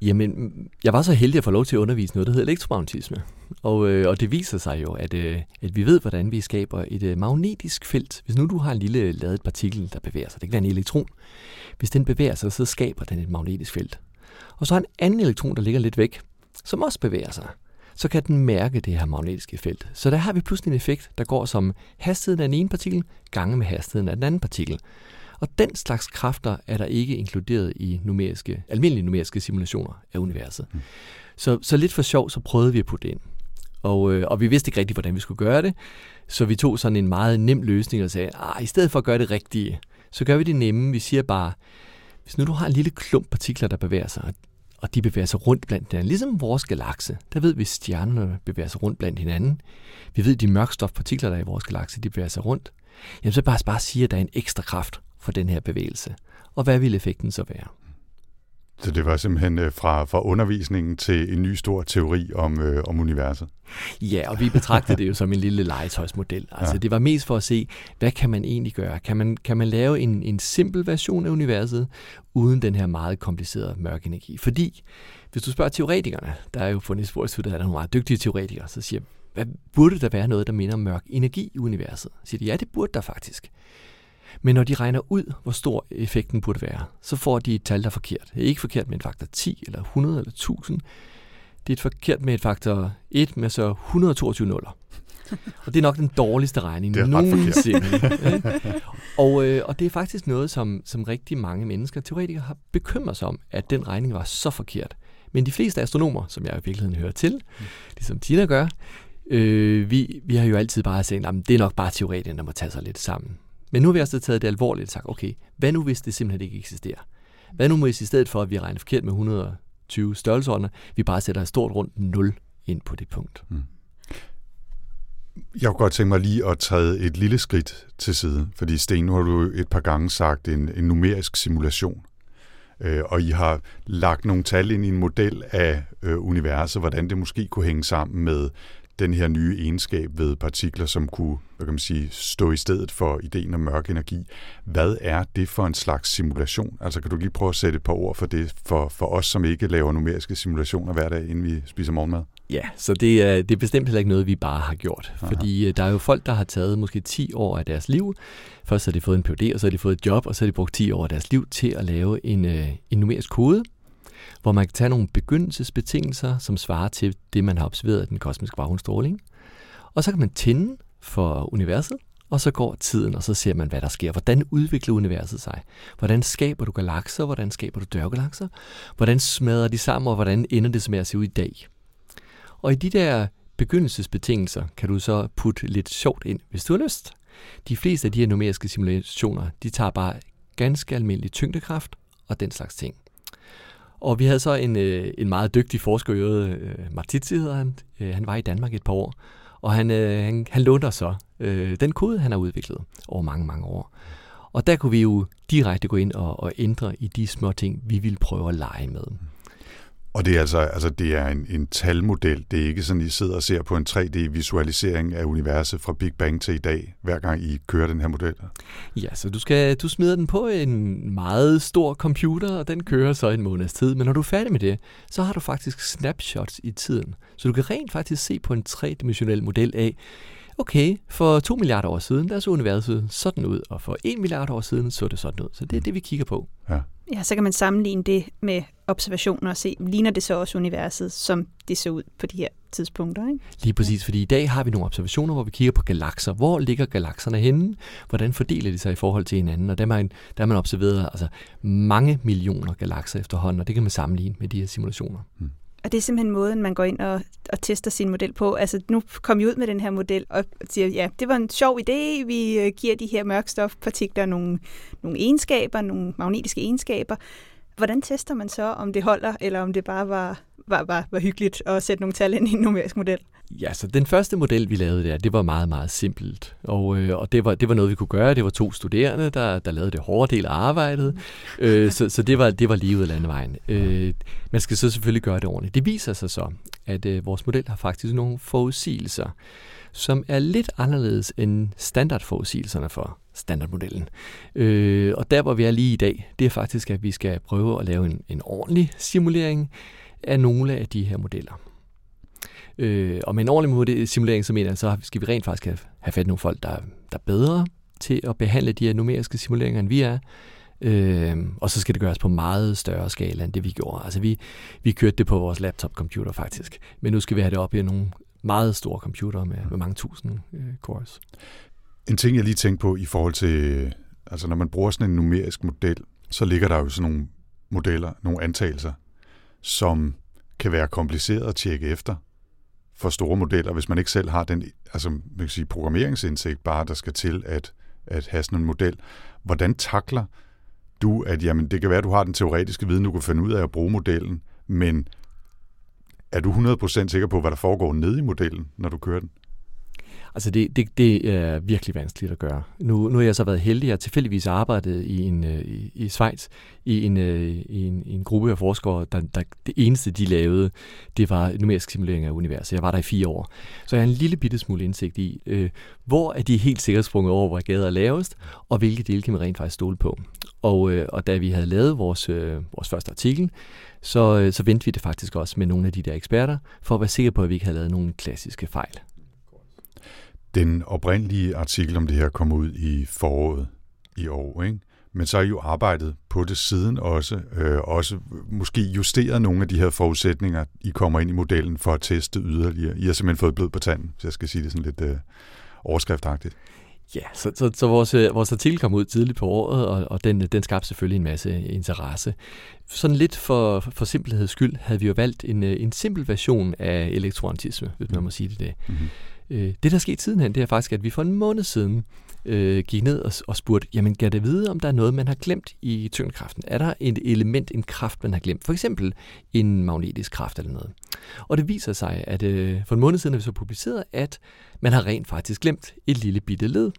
Jamen, jeg var så heldig at få lov til at undervise noget, der hedder elektromagnetisme. Og, øh, og det viser sig jo, at, øh, at vi ved, hvordan vi skaber et øh, magnetisk felt. Hvis nu du har en lille ladet partikel, der bevæger sig, det kan være en elektron. Hvis den bevæger sig, så skaber den et magnetisk felt. Og så har en anden elektron, der ligger lidt væk, som også bevæger sig så kan den mærke det her magnetiske felt. Så der har vi pludselig en effekt, der går som hastigheden af den ene partikel gange med hastigheden af den anden partikel. Og den slags kræfter er der ikke inkluderet i numeriske, almindelige numeriske simulationer af universet. Mm. Så, så lidt for sjov, så prøvede vi at putte det ind. Og, øh, og vi vidste ikke rigtigt, hvordan vi skulle gøre det. Så vi tog sådan en meget nem løsning og sagde, ah, i stedet for at gøre det rigtige, så gør vi det nemme. Vi siger bare, hvis nu du har en lille klump partikler, der bevæger sig, og og de bevæger sig rundt blandt hinanden. Ligesom vores galakse, der ved vi, at stjernerne bevæger sig rundt blandt hinanden. Vi ved, at de mørkstofpartikler, der er i vores galakse, de bevæger sig rundt. Jamen så bare, bare sige, at der er en ekstra kraft for den her bevægelse. Og hvad vil effekten så være? Så det var simpelthen øh, fra, fra undervisningen til en ny stor teori om, øh, om universet? Ja, og vi betragtede det jo som en lille legetøjsmodel. Altså ja. det var mest for at se, hvad kan man egentlig gøre? Kan man, kan man lave en, en simpel version af universet, uden den her meget komplicerede mørke energi? Fordi, hvis du spørger teoretikerne, der er jo fundet spor, der er nogle meget dygtige teoretikere, så siger hvad, burde der være noget, der minder om mørk energi i universet? Så siger de, ja, det burde der faktisk. Men når de regner ud, hvor stor effekten burde være, så får de et tal, der er forkert. Det er ikke forkert med en faktor 10, eller 100, eller 1000. Det er et forkert med et faktor 1 med så 122 nuller. (laughs) Og det er nok den dårligste regning det er nogensinde. (laughs) og, øh, og det er faktisk noget, som, som rigtig mange mennesker, teoretikere, har bekymret sig om, at den regning var så forkert. Men de fleste astronomer, som jeg i virkeligheden hører til, ligesom Tina gør, øh, vi, vi har jo altid bare sagt, at det er nok bare teoretikerne, der må tage sig lidt sammen. Men nu har vi også taget det alvorligt og sagt, okay, hvad nu hvis det simpelthen ikke eksisterer? Hvad nu hvis i stedet for, at vi regner forkert med 120 størrelseordner, vi bare sætter et stort rundt 0 ind på det punkt? Mm. Jeg kunne godt tænke mig lige at træde et lille skridt til side, fordi Sten, nu har du et par gange sagt en, en numerisk simulation, øh, og I har lagt nogle tal ind i en model af øh, universet, hvordan det måske kunne hænge sammen med den her nye egenskab ved partikler, som kunne hvad kan man sige, stå i stedet for ideen om mørk energi. Hvad er det for en slags simulation? Altså kan du lige prøve at sætte et par ord for det, for, for os, som ikke laver numeriske simulationer hver dag, inden vi spiser morgenmad? Ja, så det er, det er bestemt heller ikke noget, vi bare har gjort. Aha. Fordi øh, der er jo folk, der har taget måske 10 år af deres liv. Først har de fået en PhD, og så har de fået et job, og så har de brugt 10 år af deres liv til at lave en, øh, en numerisk kode, hvor man kan tage nogle begyndelsesbetingelser, som svarer til det, man har observeret af den kosmiske baggrundsstråling. Og så kan man tænde for universet, og så går tiden, og så ser man, hvad der sker. Hvordan udvikler universet sig? Hvordan skaber du galakser? Hvordan skaber du dørgalakser? Hvordan smadrer de sammen, og hvordan ender det med at se ud i dag? Og i de der begyndelsesbetingelser kan du så putte lidt sjovt ind, hvis du har lyst. De fleste af de her numeriske simulationer, de tager bare ganske almindelig tyngdekraft og den slags ting. Og vi havde så en, øh, en meget dygtig forsker, øh, Martitsi hedder han. Øh, han var i Danmark et par år, og han, øh, han, han lånte os så øh, den kode, han har udviklet over mange, mange år. Og der kunne vi jo direkte gå ind og, og ændre i de små ting, vi ville prøve at lege med. Og det er altså, altså det er en, en talmodel. Det er ikke sådan, I sidder og ser på en 3D-visualisering af universet fra Big Bang til i dag, hver gang I kører den her model. Ja, så du, skal, du smider den på en meget stor computer, og den kører så en måneds tid. Men når du er færdig med det, så har du faktisk snapshots i tiden. Så du kan rent faktisk se på en tredimensionel model af, okay, for 2 milliarder år siden, der så universet sådan ud, og for 1 milliard år siden så det sådan ud. Så det er det, vi kigger på. Ja. Ja, så kan man sammenligne det med observationer og se, ligner det så også universet, som det så ud på de her tidspunkter, ikke? Lige præcis, fordi i dag har vi nogle observationer, hvor vi kigger på galakser. Hvor ligger galakserne henne? Hvordan fordeler de sig i forhold til hinanden? Og der har man, der har man observeret altså, mange millioner galakser efterhånden, og det kan man sammenligne med de her simulationer. Hmm. Og det er simpelthen måden, man går ind og, og tester sin model på. Altså, nu kom vi ud med den her model og siger, ja, det var en sjov idé. Vi øh, giver de her mørkstofpartikler nogle, nogle egenskaber, nogle magnetiske egenskaber. Hvordan tester man så, om det holder, eller om det bare var, var, var, var hyggeligt at sætte nogle tal ind i en numerisk model? Ja, så den første model, vi lavede der, det var meget, meget simpelt. Og, øh, og det, var, det var noget, vi kunne gøre. Det var to studerende, der, der lavede det hårde del af arbejdet. (laughs) Øh, så så det, var, det var af landevejen. Øh, man skal så selvfølgelig gøre det ordentligt. Det viser sig så, at øh, vores model har faktisk nogle forudsigelser, som er lidt anderledes end standardforudsigelserne for standardmodellen. Øh, og der, hvor vi er lige i dag, det er faktisk, at vi skal prøve at lave en, en ordentlig simulering af nogle af de her modeller. Øh, og med en ordentlig simulering, så mener jeg, så skal vi rent faktisk have, have fat i nogle folk, der, der er bedre til at behandle de her numeriske simuleringer, end vi er. Øh, og så skal det gøres på meget større skala, end det vi gjorde. Altså vi, vi kørte det på vores laptop-computer faktisk, men nu skal vi have det op i nogle meget store computere med, med mange tusind øh, cores. En ting, jeg lige tænkte på i forhold til, øh, altså når man bruger sådan en numerisk model, så ligger der jo sådan nogle modeller, nogle antagelser, som kan være kompliceret at tjekke efter for store modeller, hvis man ikke selv har den altså, man kan sige, programmeringsindsigt bare, der skal til at, at have sådan en model. Hvordan takler du, at jamen, det kan være, at du har den teoretiske viden, du kan finde ud af at bruge modellen, men er du 100% sikker på, hvad der foregår nede i modellen, når du kører den? Altså det, det, det er virkelig vanskeligt at gøre. Nu, nu har jeg så været heldig, at jeg tilfældigvis arbejdet i, en, øh, i, i Schweiz i en, øh, i, en, i en gruppe af forskere, der, der det eneste de lavede, det var numerisk simulering af universet. Jeg var der i fire år. Så jeg har en lille bitte smule indsigt i, øh, hvor er de helt sikkert sprunget over, hvor gader er lavest, og hvilke dele kan man rent faktisk stole på. Og, øh, og da vi havde lavet vores, øh, vores første artikel, så, øh, så vendte vi det faktisk også med nogle af de der eksperter, for at være sikre på, at vi ikke havde lavet nogle klassiske fejl. Den oprindelige artikel om det her kom ud i foråret i år, ikke? Men så har I jo arbejdet på det siden også, øh, også måske justeret nogle af de her forudsætninger, I kommer ind i modellen for at teste yderligere. I har simpelthen fået blød på tanden, så jeg skal sige det sådan lidt øh, overskriftagtigt. Ja, så, så, så vores, øh, vores artikel kom ud tidligt på året, og, og den, den skabte selvfølgelig en masse interesse. Sådan lidt for, for simpelheds skyld havde vi jo valgt en, øh, en simpel version af elektroantisme, hvis man må sige det det. Mm-hmm. Øh, det, der skete sidenhen, det er faktisk, at vi for en måned siden øh, gik ned og, og spurgte, jamen kan det vide, om der er noget, man har glemt i tyngdekraften? Er der et element, en kraft, man har glemt? For eksempel en magnetisk kraft eller noget. Og det viser sig, at øh, for en måned siden har vi så publiceret, at man har rent faktisk glemt et lille bitte led.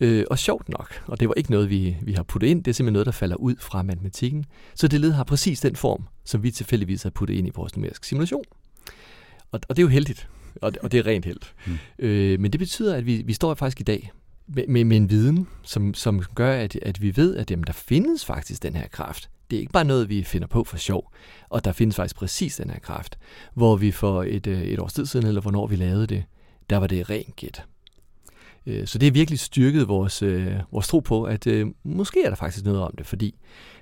Øh, og sjovt nok, og det var ikke noget, vi, vi har puttet ind, det er simpelthen noget, der falder ud fra matematikken. Så det led har præcis den form, som vi tilfældigvis har puttet ind i vores numeriske simulation. Og, og det er jo heldigt, (laughs) og, og det er rent held. Mm. Øh, men det betyder, at vi, vi står faktisk i dag med, med, med en viden, som, som gør, at, at vi ved, at jamen, der findes faktisk den her kraft. Det er ikke bare noget, vi finder på for sjov, og der findes faktisk præcis den her kraft, hvor vi for et, øh, et års tid siden, eller hvornår vi lavede det, der var det rent gæt. Øh, Så det er virkelig styrket vores, øh, vores tro på, at øh, måske er der faktisk noget om det, fordi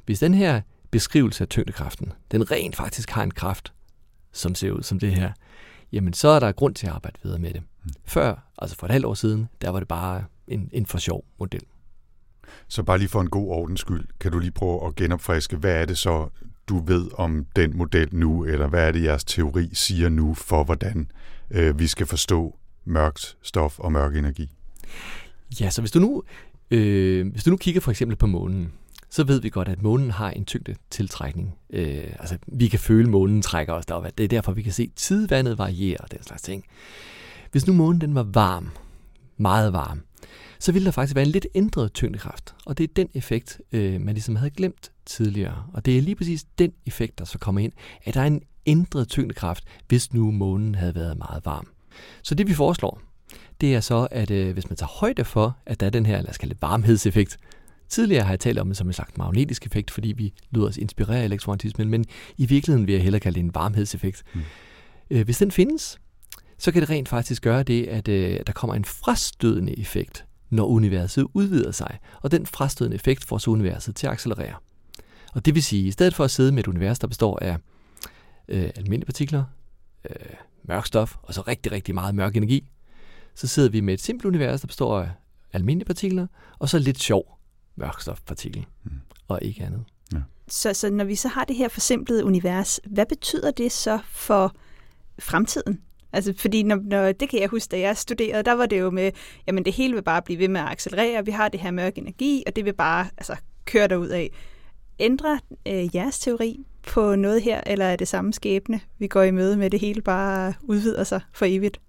hvis den her beskrivelse af tyngdekraften, den rent faktisk har en kraft, som ser ud som det her, jamen så er der grund til at arbejde videre med det. Før, altså for et halvt år siden, der var det bare en, en for sjov model. Så bare lige for en god ordens skyld, kan du lige prøve at genopfriske, hvad er det så, du ved om den model nu, eller hvad er det, jeres teori siger nu for, hvordan øh, vi skal forstå mørkt stof og mørk energi? Ja, så hvis du nu, øh, hvis du nu kigger for eksempel på månen, så ved vi godt, at månen har en tyngde tiltrækning. Øh, altså, vi kan føle, at månen trækker os derop. Det er derfor, vi kan se, at tidevandet varierer og den slags ting. Hvis nu månen den var varm, meget varm, så ville der faktisk være en lidt ændret tyngdekraft. Og det er den effekt, øh, man ligesom havde glemt tidligere. Og det er lige præcis den effekt, der så kommer ind, at der er en ændret tyngdekraft, hvis nu månen havde været meget varm. Så det vi foreslår, det er så, at øh, hvis man tager højde for, at der er den her, lad os kalde det varmhedseffekt, Tidligere har jeg talt om det som en slags magnetisk effekt, fordi vi lyder os inspirere af elektromagnetismen, men i virkeligheden vil jeg hellere kalde det en varmhedseffekt. Mm. Øh, hvis den findes, så kan det rent faktisk gøre det, at øh, der kommer en frastødende effekt, når universet udvider sig. Og den frastødende effekt får så universet til at accelerere. Og det vil sige, at i stedet for at sidde med et univers, der består af øh, almindelige partikler, øh, mørk stof og så rigtig, rigtig meget mørk energi, så sidder vi med et simpelt univers, der består af almindelige partikler, og så lidt sjov mørkstofpartikel, mm. og ikke andet. Så, så når vi så har det her forsimplede univers, hvad betyder det så for fremtiden? Altså, fordi når, når, det kan jeg huske, da jeg studerede, der var det jo med, jamen det hele vil bare blive ved med at accelerere, vi har det her mørk energi, og det vil bare altså, køre derud af. Ændrer øh, jeres teori på noget her, eller er det samme skæbne, vi går i møde med, det hele bare udvider sig for evigt?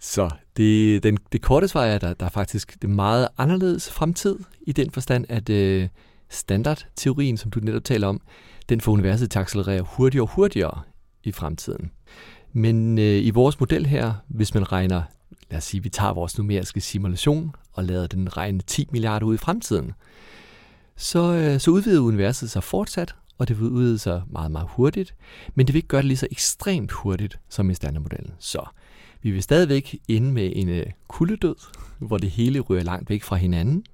Så det, den, det korte svar er, at der, der er faktisk det meget anderledes fremtid i den forstand, at øh, standardteorien, som du netop taler om, den får universet til at accelerere hurtigere og hurtigere i fremtiden. Men øh, i vores model her, hvis man regner, lad os sige, vi tager vores numeriske simulation og lader den regne 10 milliarder ud i fremtiden, så, øh, så udvider universet sig fortsat, og det vil udvide sig meget, meget hurtigt, men det vil ikke gøre det lige så ekstremt hurtigt som i standardmodellen. Så vi vil stadigvæk ende med en øh, kuldedød, hvor det hele ryger langt væk fra hinanden,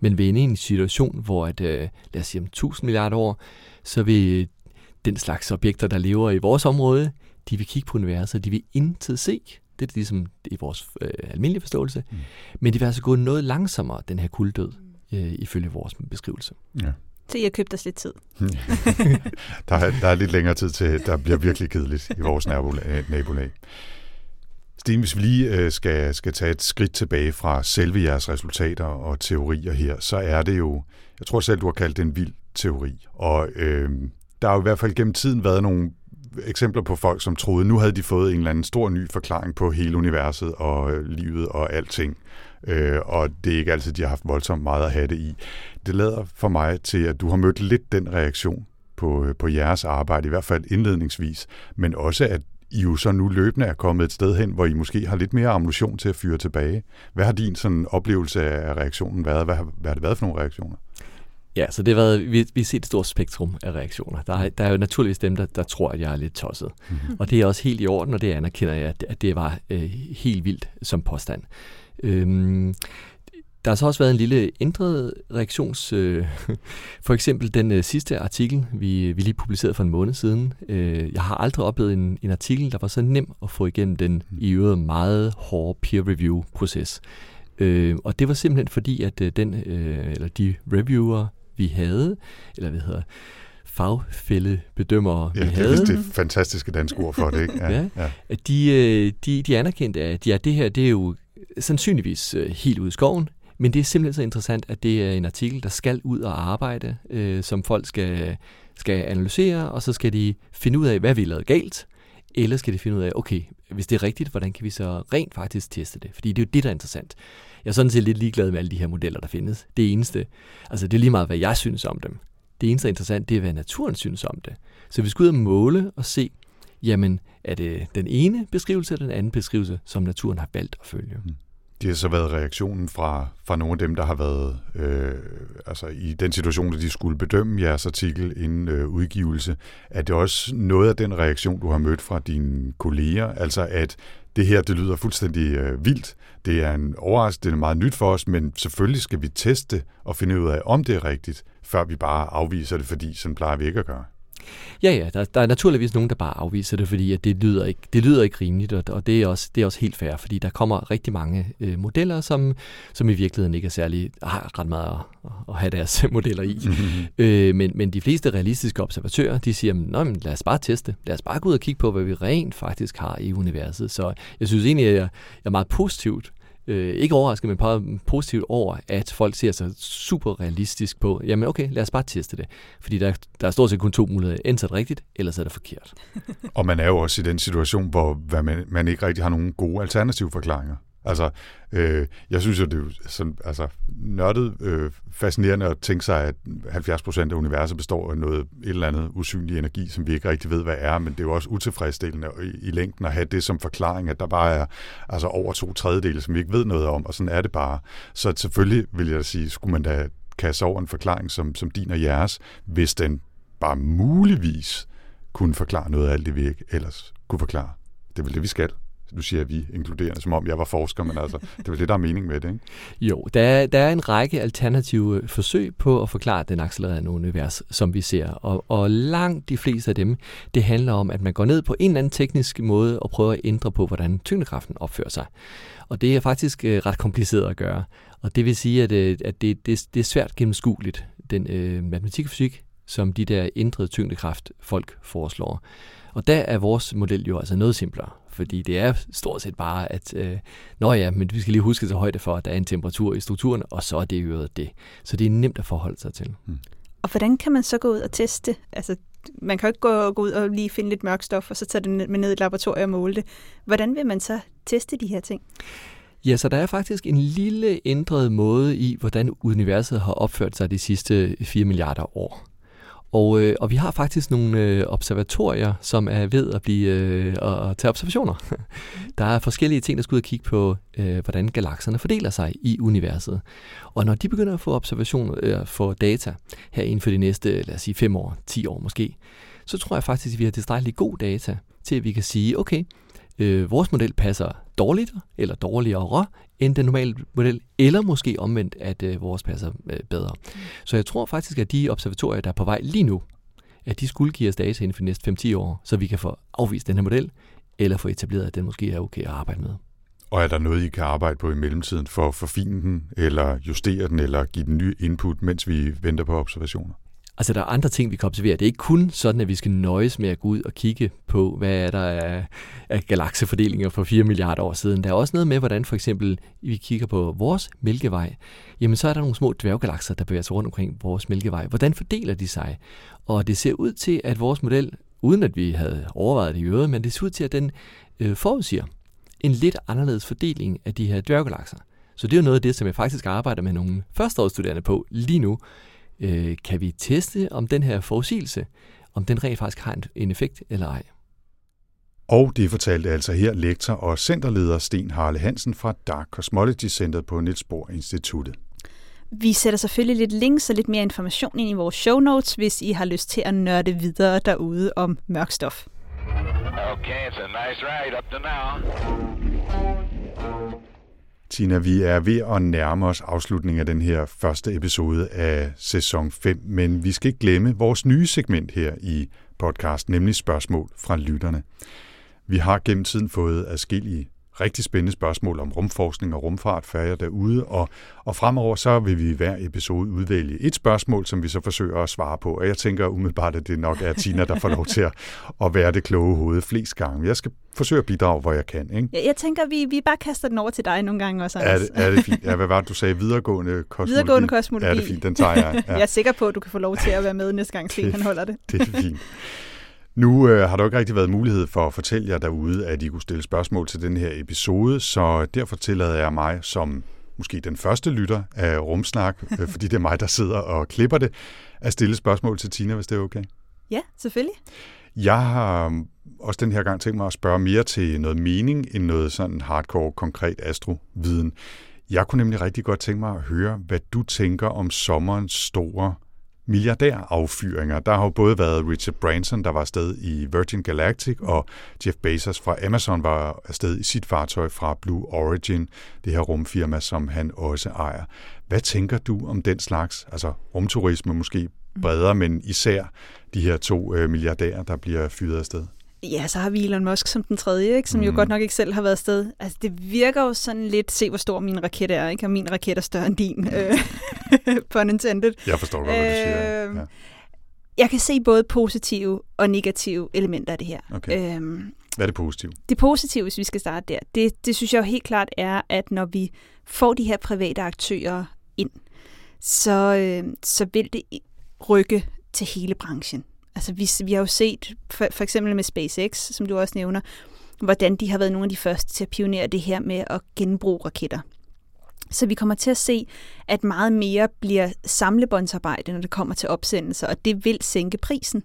men vil ende i en situation, hvor at, øh, lad os sige om 1000 milliarder år, så vil den slags objekter, der lever i vores område, de vil kigge på universet, de vil intet se. Det er ligesom i vores øh, almindelige forståelse. Mm. Men det vil altså gå noget langsommere, den her kulddød, øh, ifølge vores beskrivelse. Ja. Så I har købt os lidt tid. (laughs) der, er, der er lidt længere tid til, der bliver virkelig kedeligt i vores nabolag. Sten, hvis vi lige øh, skal, skal tage et skridt tilbage fra selve jeres resultater og teorier her, så er det jo, jeg tror selv, du har kaldt det en vild teori. Og øh, der har jo i hvert fald gennem tiden været nogle eksempler på folk, som troede, nu havde de fået en eller anden stor ny forklaring på hele universet og øh, livet og alting. Øh, og det er ikke altid, de har haft voldsomt meget at have det i. Det lader for mig til, at du har mødt lidt den reaktion på, øh, på jeres arbejde, i hvert fald indledningsvis, men også at i jo så nu løbende er kommet et sted hen, hvor I måske har lidt mere ammunition til at fyre tilbage. Hvad har din sådan oplevelse af reaktionen været? Hvad har, hvad har det været for nogle reaktioner? Ja, så det har været, vi, vi har set et stort spektrum af reaktioner. Der er, der er jo naturligvis dem, der, der tror, at jeg er lidt tosset. Mm-hmm. Og det er også helt i orden, og det anerkender jeg, at, at det var øh, helt vildt som påstand. Øhm, der har så også været en lille ændret reaktions... Øh, (laughs) for eksempel den øh, sidste artikel, vi, vi lige publicerede for en måned siden. Øh, jeg har aldrig oplevet en, en artikel, der var så nem at få igennem den i øvrigt meget hårde peer-review-proces. Øh, og det var simpelthen fordi, at øh, den, øh, eller de reviewer, vi havde, eller hvad hedder fagfællebedømmere, Ja, vi det havde, er det fantastiske danske ord for det, ikke? (laughs) Ja. at de, øh, de, de anerkendte, at ja, det her det er jo sandsynligvis øh, helt ude i skoven, men det er simpelthen så interessant, at det er en artikel, der skal ud og arbejde, øh, som folk skal, skal analysere, og så skal de finde ud af, hvad vi lavede galt, eller skal de finde ud af, okay, hvis det er rigtigt, hvordan kan vi så rent faktisk teste det? Fordi det er jo det, der er interessant. Jeg er sådan set lidt ligeglad med alle de her modeller, der findes. Det eneste, altså det er lige meget, hvad jeg synes om dem. Det eneste, der er interessant, det er, hvad naturen synes om det. Så vi skal ud og måle og se, jamen er det den ene beskrivelse eller den anden beskrivelse, som naturen har valgt at følge. Mm. Det har så været reaktionen fra, fra nogle af dem, der har været øh, altså i den situation, at de skulle bedømme jeres artikel inden øh, udgivelse. Er det også noget af den reaktion, du har mødt fra dine kolleger? Altså at det her, det lyder fuldstændig øh, vildt. Det er en overraskelse, det er meget nyt for os, men selvfølgelig skal vi teste og finde ud af, om det er rigtigt, før vi bare afviser det, fordi sådan plejer vi ikke at gøre. Ja, ja, der, der er naturligvis nogen, der bare afviser det, fordi at det, lyder ikke, det lyder ikke rimeligt, og, og det, er også, det er også helt fair, fordi der kommer rigtig mange øh, modeller, som, som i virkeligheden ikke er særlig, har ret meget at, at have deres (laughs) modeller i. Mm-hmm. (laughs) Øh, men, men de fleste realistiske observatører, de siger, Nå, men lad os bare teste, lad os bare gå ud og kigge på, hvad vi rent faktisk har i universet. Så jeg synes egentlig, at jeg er meget positivt øh, ikke overrasket, men meget positivt over, at folk ser sig super realistisk på, jamen okay, lad os bare teste det. Fordi der, der er stort set kun to muligheder. Enten er det rigtigt, eller så er det forkert. (laughs) og man er jo også i den situation, hvor man, man ikke rigtig har nogen gode alternative forklaringer. Altså, øh, jeg synes jo, det er sådan, altså, nørdet øh, fascinerende at tænke sig, at 70% af universet består af noget, et eller andet usynlig energi, som vi ikke rigtig ved, hvad er, men det er jo også utilfredsstillende i, i længden at have det som forklaring, at der bare er altså, over to tredjedele, som vi ikke ved noget om, og sådan er det bare. Så selvfølgelig vil jeg sige, skulle man da kaste over en forklaring som, som din og jeres, hvis den bare muligvis kunne forklare noget af alt det, vi ikke ellers kunne forklare. Det er vel det, vi skal nu siger vi inkluderende, som om jeg var forsker, men altså, det er det, der er mening med det, ikke? (laughs) Jo, der er, der er en række alternative øh, forsøg på at forklare den accelererende univers, som vi ser, og, og langt de fleste af dem, det handler om, at man går ned på en eller anden teknisk måde og prøver at ændre på, hvordan tyngdekraften opfører sig. Og det er faktisk øh, ret kompliceret at gøre, og det vil sige, at, øh, at det, det, det er svært gennemskueligt, den øh, matematik og fysik, som de der ændrede tyngdekraft folk foreslår. Og der er vores model jo altså noget simplere fordi det er stort set bare, at øh, nå ja, men vi skal lige huske at tage højde for, at der er en temperatur i strukturen, og så er det jo det. Så det er nemt at forholde sig til. Hmm. Og hvordan kan man så gå ud og teste? Altså, man kan jo ikke gå, gå ud og lige finde lidt mørk stof, og så tage det med ned i et laboratorium og måle det. Hvordan vil man så teste de her ting? Ja, så der er faktisk en lille ændret måde i, hvordan universet har opført sig de sidste 4 milliarder år. Og, øh, og vi har faktisk nogle øh, observatorier, som er ved at blive øh, at tage observationer. (laughs) Der er forskellige ting, der skal ud og kigge på, øh, hvordan galakserne fordeler sig i universet. Og når de begynder at få observationer, øh, få data her inden for de næste, lad os sige, 5 år, 10 år måske, så tror jeg faktisk, at vi har tilstrækkeligt god data til, at vi kan sige, okay, øh, vores model passer dårligere eller dårligere end den normale model, eller måske omvendt, at øh, vores passer øh, bedre. Så jeg tror faktisk, at de observatorier, der er på vej lige nu, at de skulle give os data inden for de næste 5-10 år, så vi kan få afvist den her model, eller få etableret, at den måske er okay at arbejde med. Og er der noget, I kan arbejde på i mellemtiden for at forfine den, eller justere den, eller give den ny input, mens vi venter på observationer? Altså, der er andre ting, vi kan observere. Det er ikke kun sådan, at vi skal nøjes med at gå ud og kigge på, hvad er der af, af galaksefordelinger for 4 milliarder år siden. Der er også noget med, hvordan for eksempel vi kigger på vores mælkevej. Jamen, så er der nogle små dværggalakser, der bevæger sig rundt omkring vores mælkevej. Hvordan fordeler de sig? Og det ser ud til, at vores model, uden at vi havde overvejet det i øvrigt, men det ser ud til, at den øh, forudsiger en lidt anderledes fordeling af de her dværggalakser. Så det er jo noget af det, som jeg faktisk arbejder med nogle førsteårsstuderende på lige nu, øh, kan vi teste, om den her forudsigelse, om den rent faktisk har en effekt eller ej. Og det fortalte altså her lektor og centerleder Sten Harle Hansen fra Dark Cosmology Center på Niels Bohr Instituttet. Vi sætter selvfølgelig lidt links og lidt mere information ind i vores show notes, hvis I har lyst til at nørde videre derude om mørk stof. Okay, it's a nice ride up to now. Tina, vi er ved at nærme os afslutningen af den her første episode af sæson 5, men vi skal ikke glemme vores nye segment her i podcast, nemlig spørgsmål fra lytterne. Vi har gennem tiden fået adskillige rigtig spændende spørgsmål om rumforskning og rumfart færger derude, og, og fremover så vil vi hver episode udvælge et spørgsmål, som vi så forsøger at svare på, og jeg tænker umiddelbart, at det nok er Tina, der får lov til at, at være det kloge hoved flest gange. Jeg skal forsøge at bidrage, hvor jeg kan. Ikke? Jeg, jeg tænker, vi, vi bare kaster den over til dig nogle gange også, Er det, er det fint? Ja, hvad var det, du sagde? Videregående kosmologi? Videregående kosmologi. Ja, det er fint, den tager jeg. Ja. jeg er sikker på, at du kan få lov til at være med næste gang, Sten han holder det. det er fint. Nu øh, har der jo ikke rigtig været mulighed for at fortælle jer derude, at I kunne stille spørgsmål til den her episode, så derfor tillader jeg mig som måske den første lytter af Rumsnak, (laughs) øh, fordi det er mig, der sidder og klipper det, at stille spørgsmål til Tina, hvis det er okay. Ja, selvfølgelig. Jeg har også den her gang tænkt mig at spørge mere til noget mening end noget sådan hardcore, konkret astroviden. Jeg kunne nemlig rigtig godt tænke mig at høre, hvad du tænker om sommerens store milliardæraffyringer. Der har jo både været Richard Branson, der var afsted i Virgin Galactic, og Jeff Bezos fra Amazon var afsted i sit fartøj fra Blue Origin, det her rumfirma, som han også ejer. Hvad tænker du om den slags, altså rumturisme måske bredere, men især de her to øh, milliardærer, der bliver fyret afsted? Ja, så har vi Elon Musk som den tredje, ikke? som mm. jo godt nok ikke selv har været afsted. Altså, det virker jo sådan lidt, se hvor stor min raket er, ikke? og min raket er større end din, øh, (laughs) pun intended. Jeg forstår godt, hvad du siger. Øhm, Ja. Jeg kan se både positive og negative elementer af det her. Okay. Øhm, Hvad er det positive? det positive, hvis vi skal starte der, det, det synes jeg jo helt klart er, at når vi får de her private aktører ind, så, øh, så vil det rykke til hele branchen. Altså vi, vi har jo set, for, for eksempel med SpaceX, som du også nævner, hvordan de har været nogle af de første til at pionere det her med at genbruge raketter. Så vi kommer til at se, at meget mere bliver samlebåndsarbejde, når det kommer til opsendelser, og det vil sænke prisen.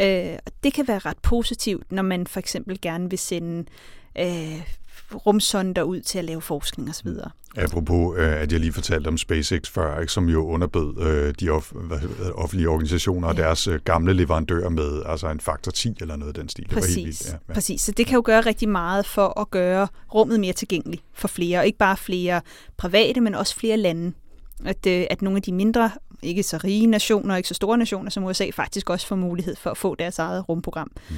Øh, og det kan være ret positivt, når man for eksempel gerne vil sende øh, rumsonder ud til at lave forskning osv. Apropos, øh, at jeg lige fortalte om SpaceX før, ikke, som jo underbød øh, de off- offentlige organisationer og Ja. deres øh, gamle leverandører med altså en faktor 10 eller noget af den stil. Det var helt Præcis, vildt. Ja, ja. præcis. Så det kan jo gøre rigtig meget for at gøre rummet mere tilgængeligt for flere. Og ikke bare flere private, men også flere lande. At, øh, at nogle af de mindre, ikke så rige nationer, ikke så store nationer som USA, faktisk også får mulighed for at få deres eget rumprogram. Mm.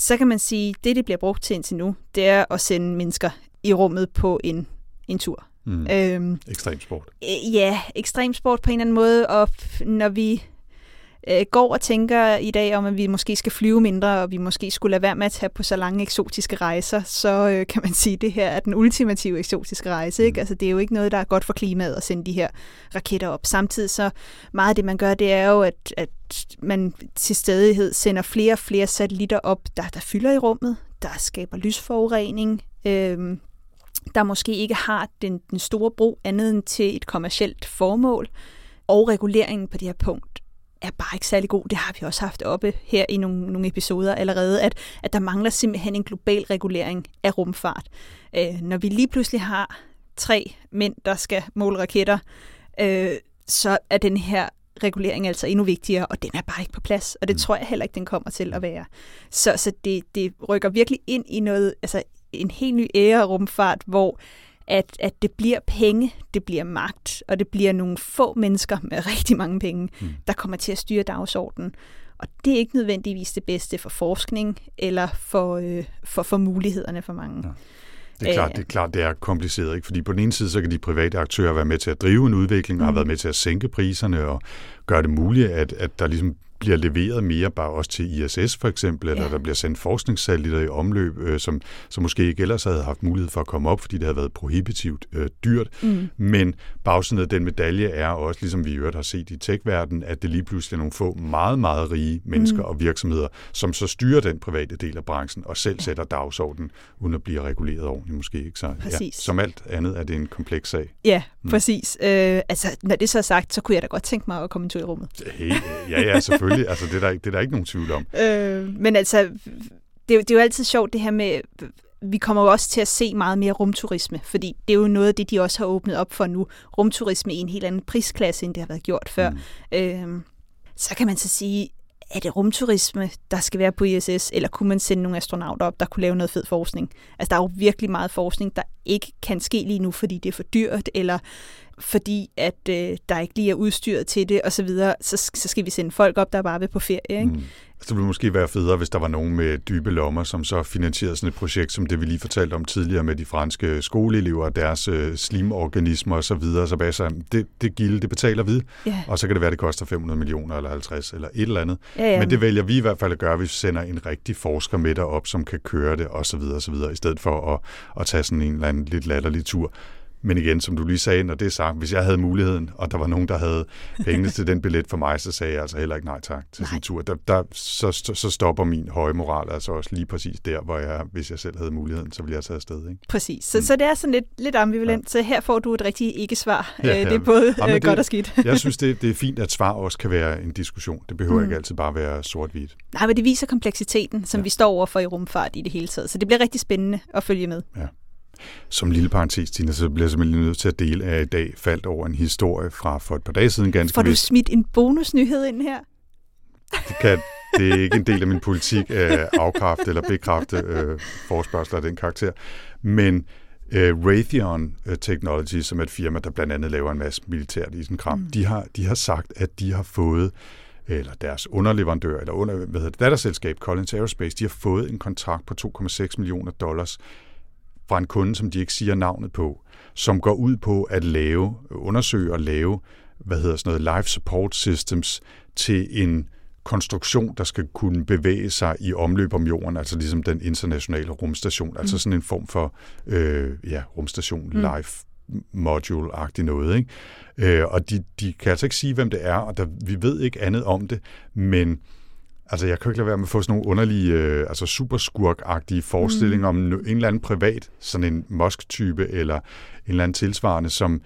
Så kan man sige, at det, det bliver brugt til indtil nu, det er at sende mennesker i rummet på en, en tur. Mm. Øhm, Ekstrem sport. Øh, Ja, ekstremsport på en eller anden måde, og når vi øh, går og tænker i dag om, at vi måske skal flyve mindre, og vi måske skulle lade være med at tage på så lange eksotiske rejser, så øh, kan man sige, at det her er den ultimative eksotiske rejse. Ikke? Altså, det er jo ikke noget, der er godt for klimaet at sende de her raketter op. Samtidig så meget af det, man gør, det er jo, at, at man til stadighed sender flere og flere satellitter op, der, der fylder i rummet, der skaber lysforurening, øh, der måske ikke har den, den store brug andet end til et kommercielt formål. Og reguleringen på det her punkt er bare ikke særlig god. Det har vi også haft oppe her i nogle, nogle episoder allerede, at, at der mangler simpelthen en global regulering af rumfart. Øh, når vi lige pludselig har tre mænd, der skal måle raketter, øh, så er den her regulering altså endnu vigtigere, og den er bare ikke på plads, og det tror jeg heller ikke, den kommer til at være. Så, så det, det rykker virkelig ind i noget, altså en helt ny ære rumfart, hvor at, at det bliver penge, det bliver magt, og det bliver nogle få mennesker med rigtig mange penge, mm. der kommer til at styre dagsordenen. Og det er ikke nødvendigvis det bedste for forskning eller for, øh, for, for mulighederne for mange. Ja. Det er, klart, Øh. det er klart, det er kompliceret, ikke? fordi på den ene side, så kan de private aktører være med til at drive en udvikling, og har Mm. været med til at sænke priserne, og gøre det muligt, at, at der ligesom bliver leveret mere, bare også til ISS for eksempel, eller Ja. der bliver sendt forskningssatellitter i omløb, øh, som, som måske ikke ellers havde haft mulighed for at komme op, fordi det havde været prohibitivt øh, dyrt. Mm. Men bagsiden af den medalje er også, ligesom vi i øvrigt har set i tech-verdenen, at det lige pludselig er nogle få meget, meget rige mennesker Mm. og virksomheder, som så styrer den private del af branchen og selv sætter dagsordenen, uden at blive reguleret ordentligt måske. Ikke? Så, ja, Præcis. som alt andet er det en kompleks sag. Ja, Mm. mm. præcis. Øh, altså, når det så er sagt, så kunne jeg da godt tænke mig at komme en tur i rummet. Hey, ja, ja, selvfølgelig. Altså, det, er der, ikke- det er der ikke nogen tvivl om. Øh, men altså, det, er jo- det er jo altid sjovt det her med, vi kommer jo også til at se meget mere rumturisme, fordi det er jo noget af det, de også har åbnet op for nu. Rumturisme i en helt anden prisklasse, end det har været gjort før. Mm. Øh, så kan man så sige, er det rumturisme, der skal være på ISS, eller kunne man sende nogle astronauter op, der kunne lave noget fed forskning? Altså, der er jo virkelig meget forskning, der ikke kan ske lige nu, fordi det er for dyrt, eller fordi at øh, der ikke lige er udstyret til det, og så videre, så, så skal vi sende folk op, der bare vil på ferie, ikke? Mm. Det ville måske være federe, hvis der var nogen med dybe lommer, som så finansierede sådan et projekt, som det vi lige fortalte om tidligere med de franske skoleelever og deres øh, slimorganismer og så videre. Så bare så, det, det gilde, det betaler vi, Ja. og så kan det være, det koster 500 millioner eller 50 eller et eller andet. Ja, ja. Men det vælger vi i hvert fald at gøre, hvis vi sender en rigtig forsker med derop, som kan køre det og så videre og så videre, i stedet for at, at tage sådan en eller anden lidt latterlig tur. Men igen, som du lige sagde, når det er sagt, hvis jeg havde muligheden, og der var nogen, der havde pengene til den billet for mig, så sagde jeg altså heller ikke nej tak til Nej. sin tur. Der, der, så, så stopper min høje moral altså også lige præcis der, hvor jeg, hvis jeg selv havde muligheden, så ville jeg tage afsted. Ikke? Præcis. Så, mm. så det er sådan lidt, lidt ambivalent. Ja. Så her får du et rigtigt ikke-svar. Ja, Ja, ja. det er både Ja, øh, det- godt og skidt. Jeg (laughs) synes, det, det er fint, at svar også kan være en diskussion. Det behøver mm. ikke altid bare være sort-hvidt. Nej, men det viser kompleksiteten, som Ja. ja. vi står overfor i rumfart i det hele taget. Så det bliver rigtig spændende at følge med. Som lille parentes, Tina, så bliver jeg simpelthen nødt til at dele, at jeg i dag faldt over en historie fra for et par dage siden ganske Får du vist. smidt en bonusnyhed ind her? Det, kan, det er ikke en del af min politik at afkræfte eller bekræfte øh, forspørgseler af den karakter. Men øh, Raytheon øh, Technology, som er et firma, der blandt andet laver en masse militært isenkram, mm. de, har, de har sagt, at de har fået eller deres underleverandør, eller under, hvad hedder det, datterselskab Collins Aerospace, de har fået en kontrakt på 2,6 millioner dollars fra en kunde, som de ikke siger navnet på, som går ud på at lave, undersøge og lave, hvad hedder sådan noget, life support systems til en konstruktion, der skal kunne bevæge sig i omløb om jorden, altså ligesom den internationale rumstation, mm. altså sådan en form for øh, ja, rumstation mm. life module-agtigt noget. Ikke? Øh, og de, de kan altså ikke sige, hvem det er, og der, vi ved ikke andet om det, men Altså, jeg kan ikke lade være med at få sådan nogle underlige, øh, altså superskurk-agtige forestillinger mm. om en eller anden privat, sådan en Musk-type, eller en eller anden tilsvarende, som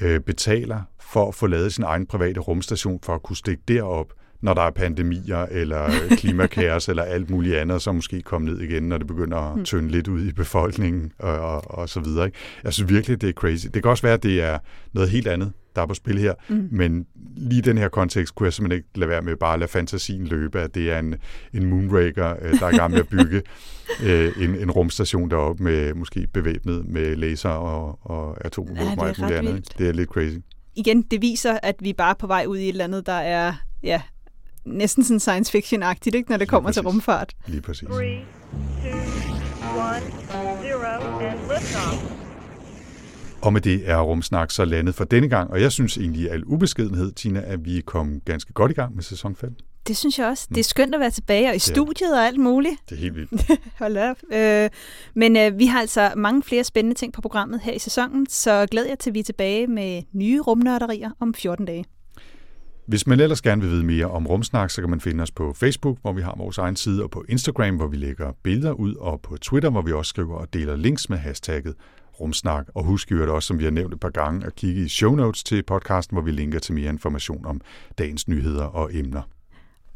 øh, betaler for at få lavet sin egen private rumstation, for at kunne stikke derop, når der er pandemier, eller klimakaos, eller alt muligt andet, som måske kommer ned igen, når det begynder at tynde lidt ud i befolkningen, og, og, og så videre. Ikke? Jeg synes virkelig, det er crazy. Det kan også være, at det er noget helt andet, der er på spil her, mm. men lige i den her kontekst kunne jeg simpelthen ikke lade være med bare at lade fantasien løbe, at det er en, en moonraker, øh, der er i gang med at bygge (laughs) øh, en, en rumstation deroppe, med måske bevæbnet med laser og, og atomvåben Ja, og alt muligt andet. vildt. Det er lidt crazy. Igen, det viser, at vi bare er på vej ud i et eller andet, der er ja, næsten sådan science fiction-agtigt, ikke, når det kommer til præcis. rumfart. Lige præcis. Three, two, one, zero, and liftoff. Og med det er Rumsnak så landet for denne gang, og jeg synes egentlig i al ubeskedenhed, Tina, at vi kom ganske godt i gang med sæson 5. Det synes jeg også. Det er skønt at være tilbage, og i Ja. studiet og alt muligt. Det er helt vildt. (laughs) Hold op. Øh, men øh, vi har altså mange flere spændende ting på programmet her i sæsonen, så glæd jer til, at vi er tilbage med nye rumnørderier om 14 dage. Hvis man ellers gerne vil vide mere om Rumsnak, så kan man finde os på Facebook, hvor vi har vores egen side, og på Instagram, hvor vi lægger billeder ud, og på Twitter, hvor vi også skriver og deler links med hashtagget Rumsnak. Og husk jo også, som vi har nævnt et par gange, at kigge i show notes til podcasten, hvor vi linker til mere information om dagens nyheder og emner.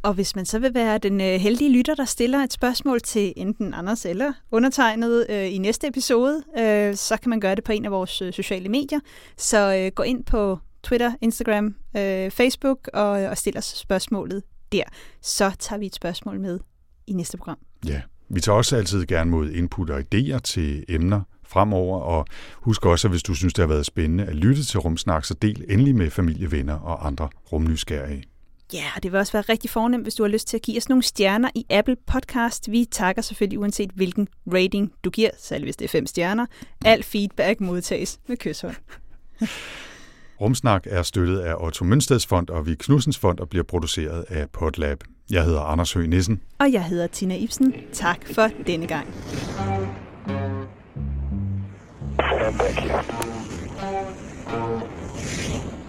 Og hvis man så vil være den øh, heldige lytter, der stiller et spørgsmål til enten Anders eller undertegnet øh, i næste episode, øh, så kan man gøre det på en af vores øh, sociale medier. Så øh, gå ind på Twitter, Instagram, øh, Facebook og, og stil os spørgsmålet der. Så tager vi et spørgsmål med i næste program. Ja, vi tager også altid gerne mod input og idéer til emner fremover, og husk også, at hvis du synes, det har været spændende at lytte til Rumsnak, så del endelig med familie, venner og andre rumnysgerrige. Ja, og det vil også være rigtig fornemt, hvis du har lyst til at give os nogle stjerner i Apple Podcast. Vi takker selvfølgelig uanset hvilken rating du giver, selv hvis det er fem stjerner. Al feedback modtages med kysshånd. (laughs) Rumsnak er støttet af Otto Mønsteds Fond og Vi Knudsens Fond og bliver produceret af Podlab. Jeg hedder Anders Høgh Nissen. Og jeg hedder Tina Ibsen. Tak for denne gang. Thank you.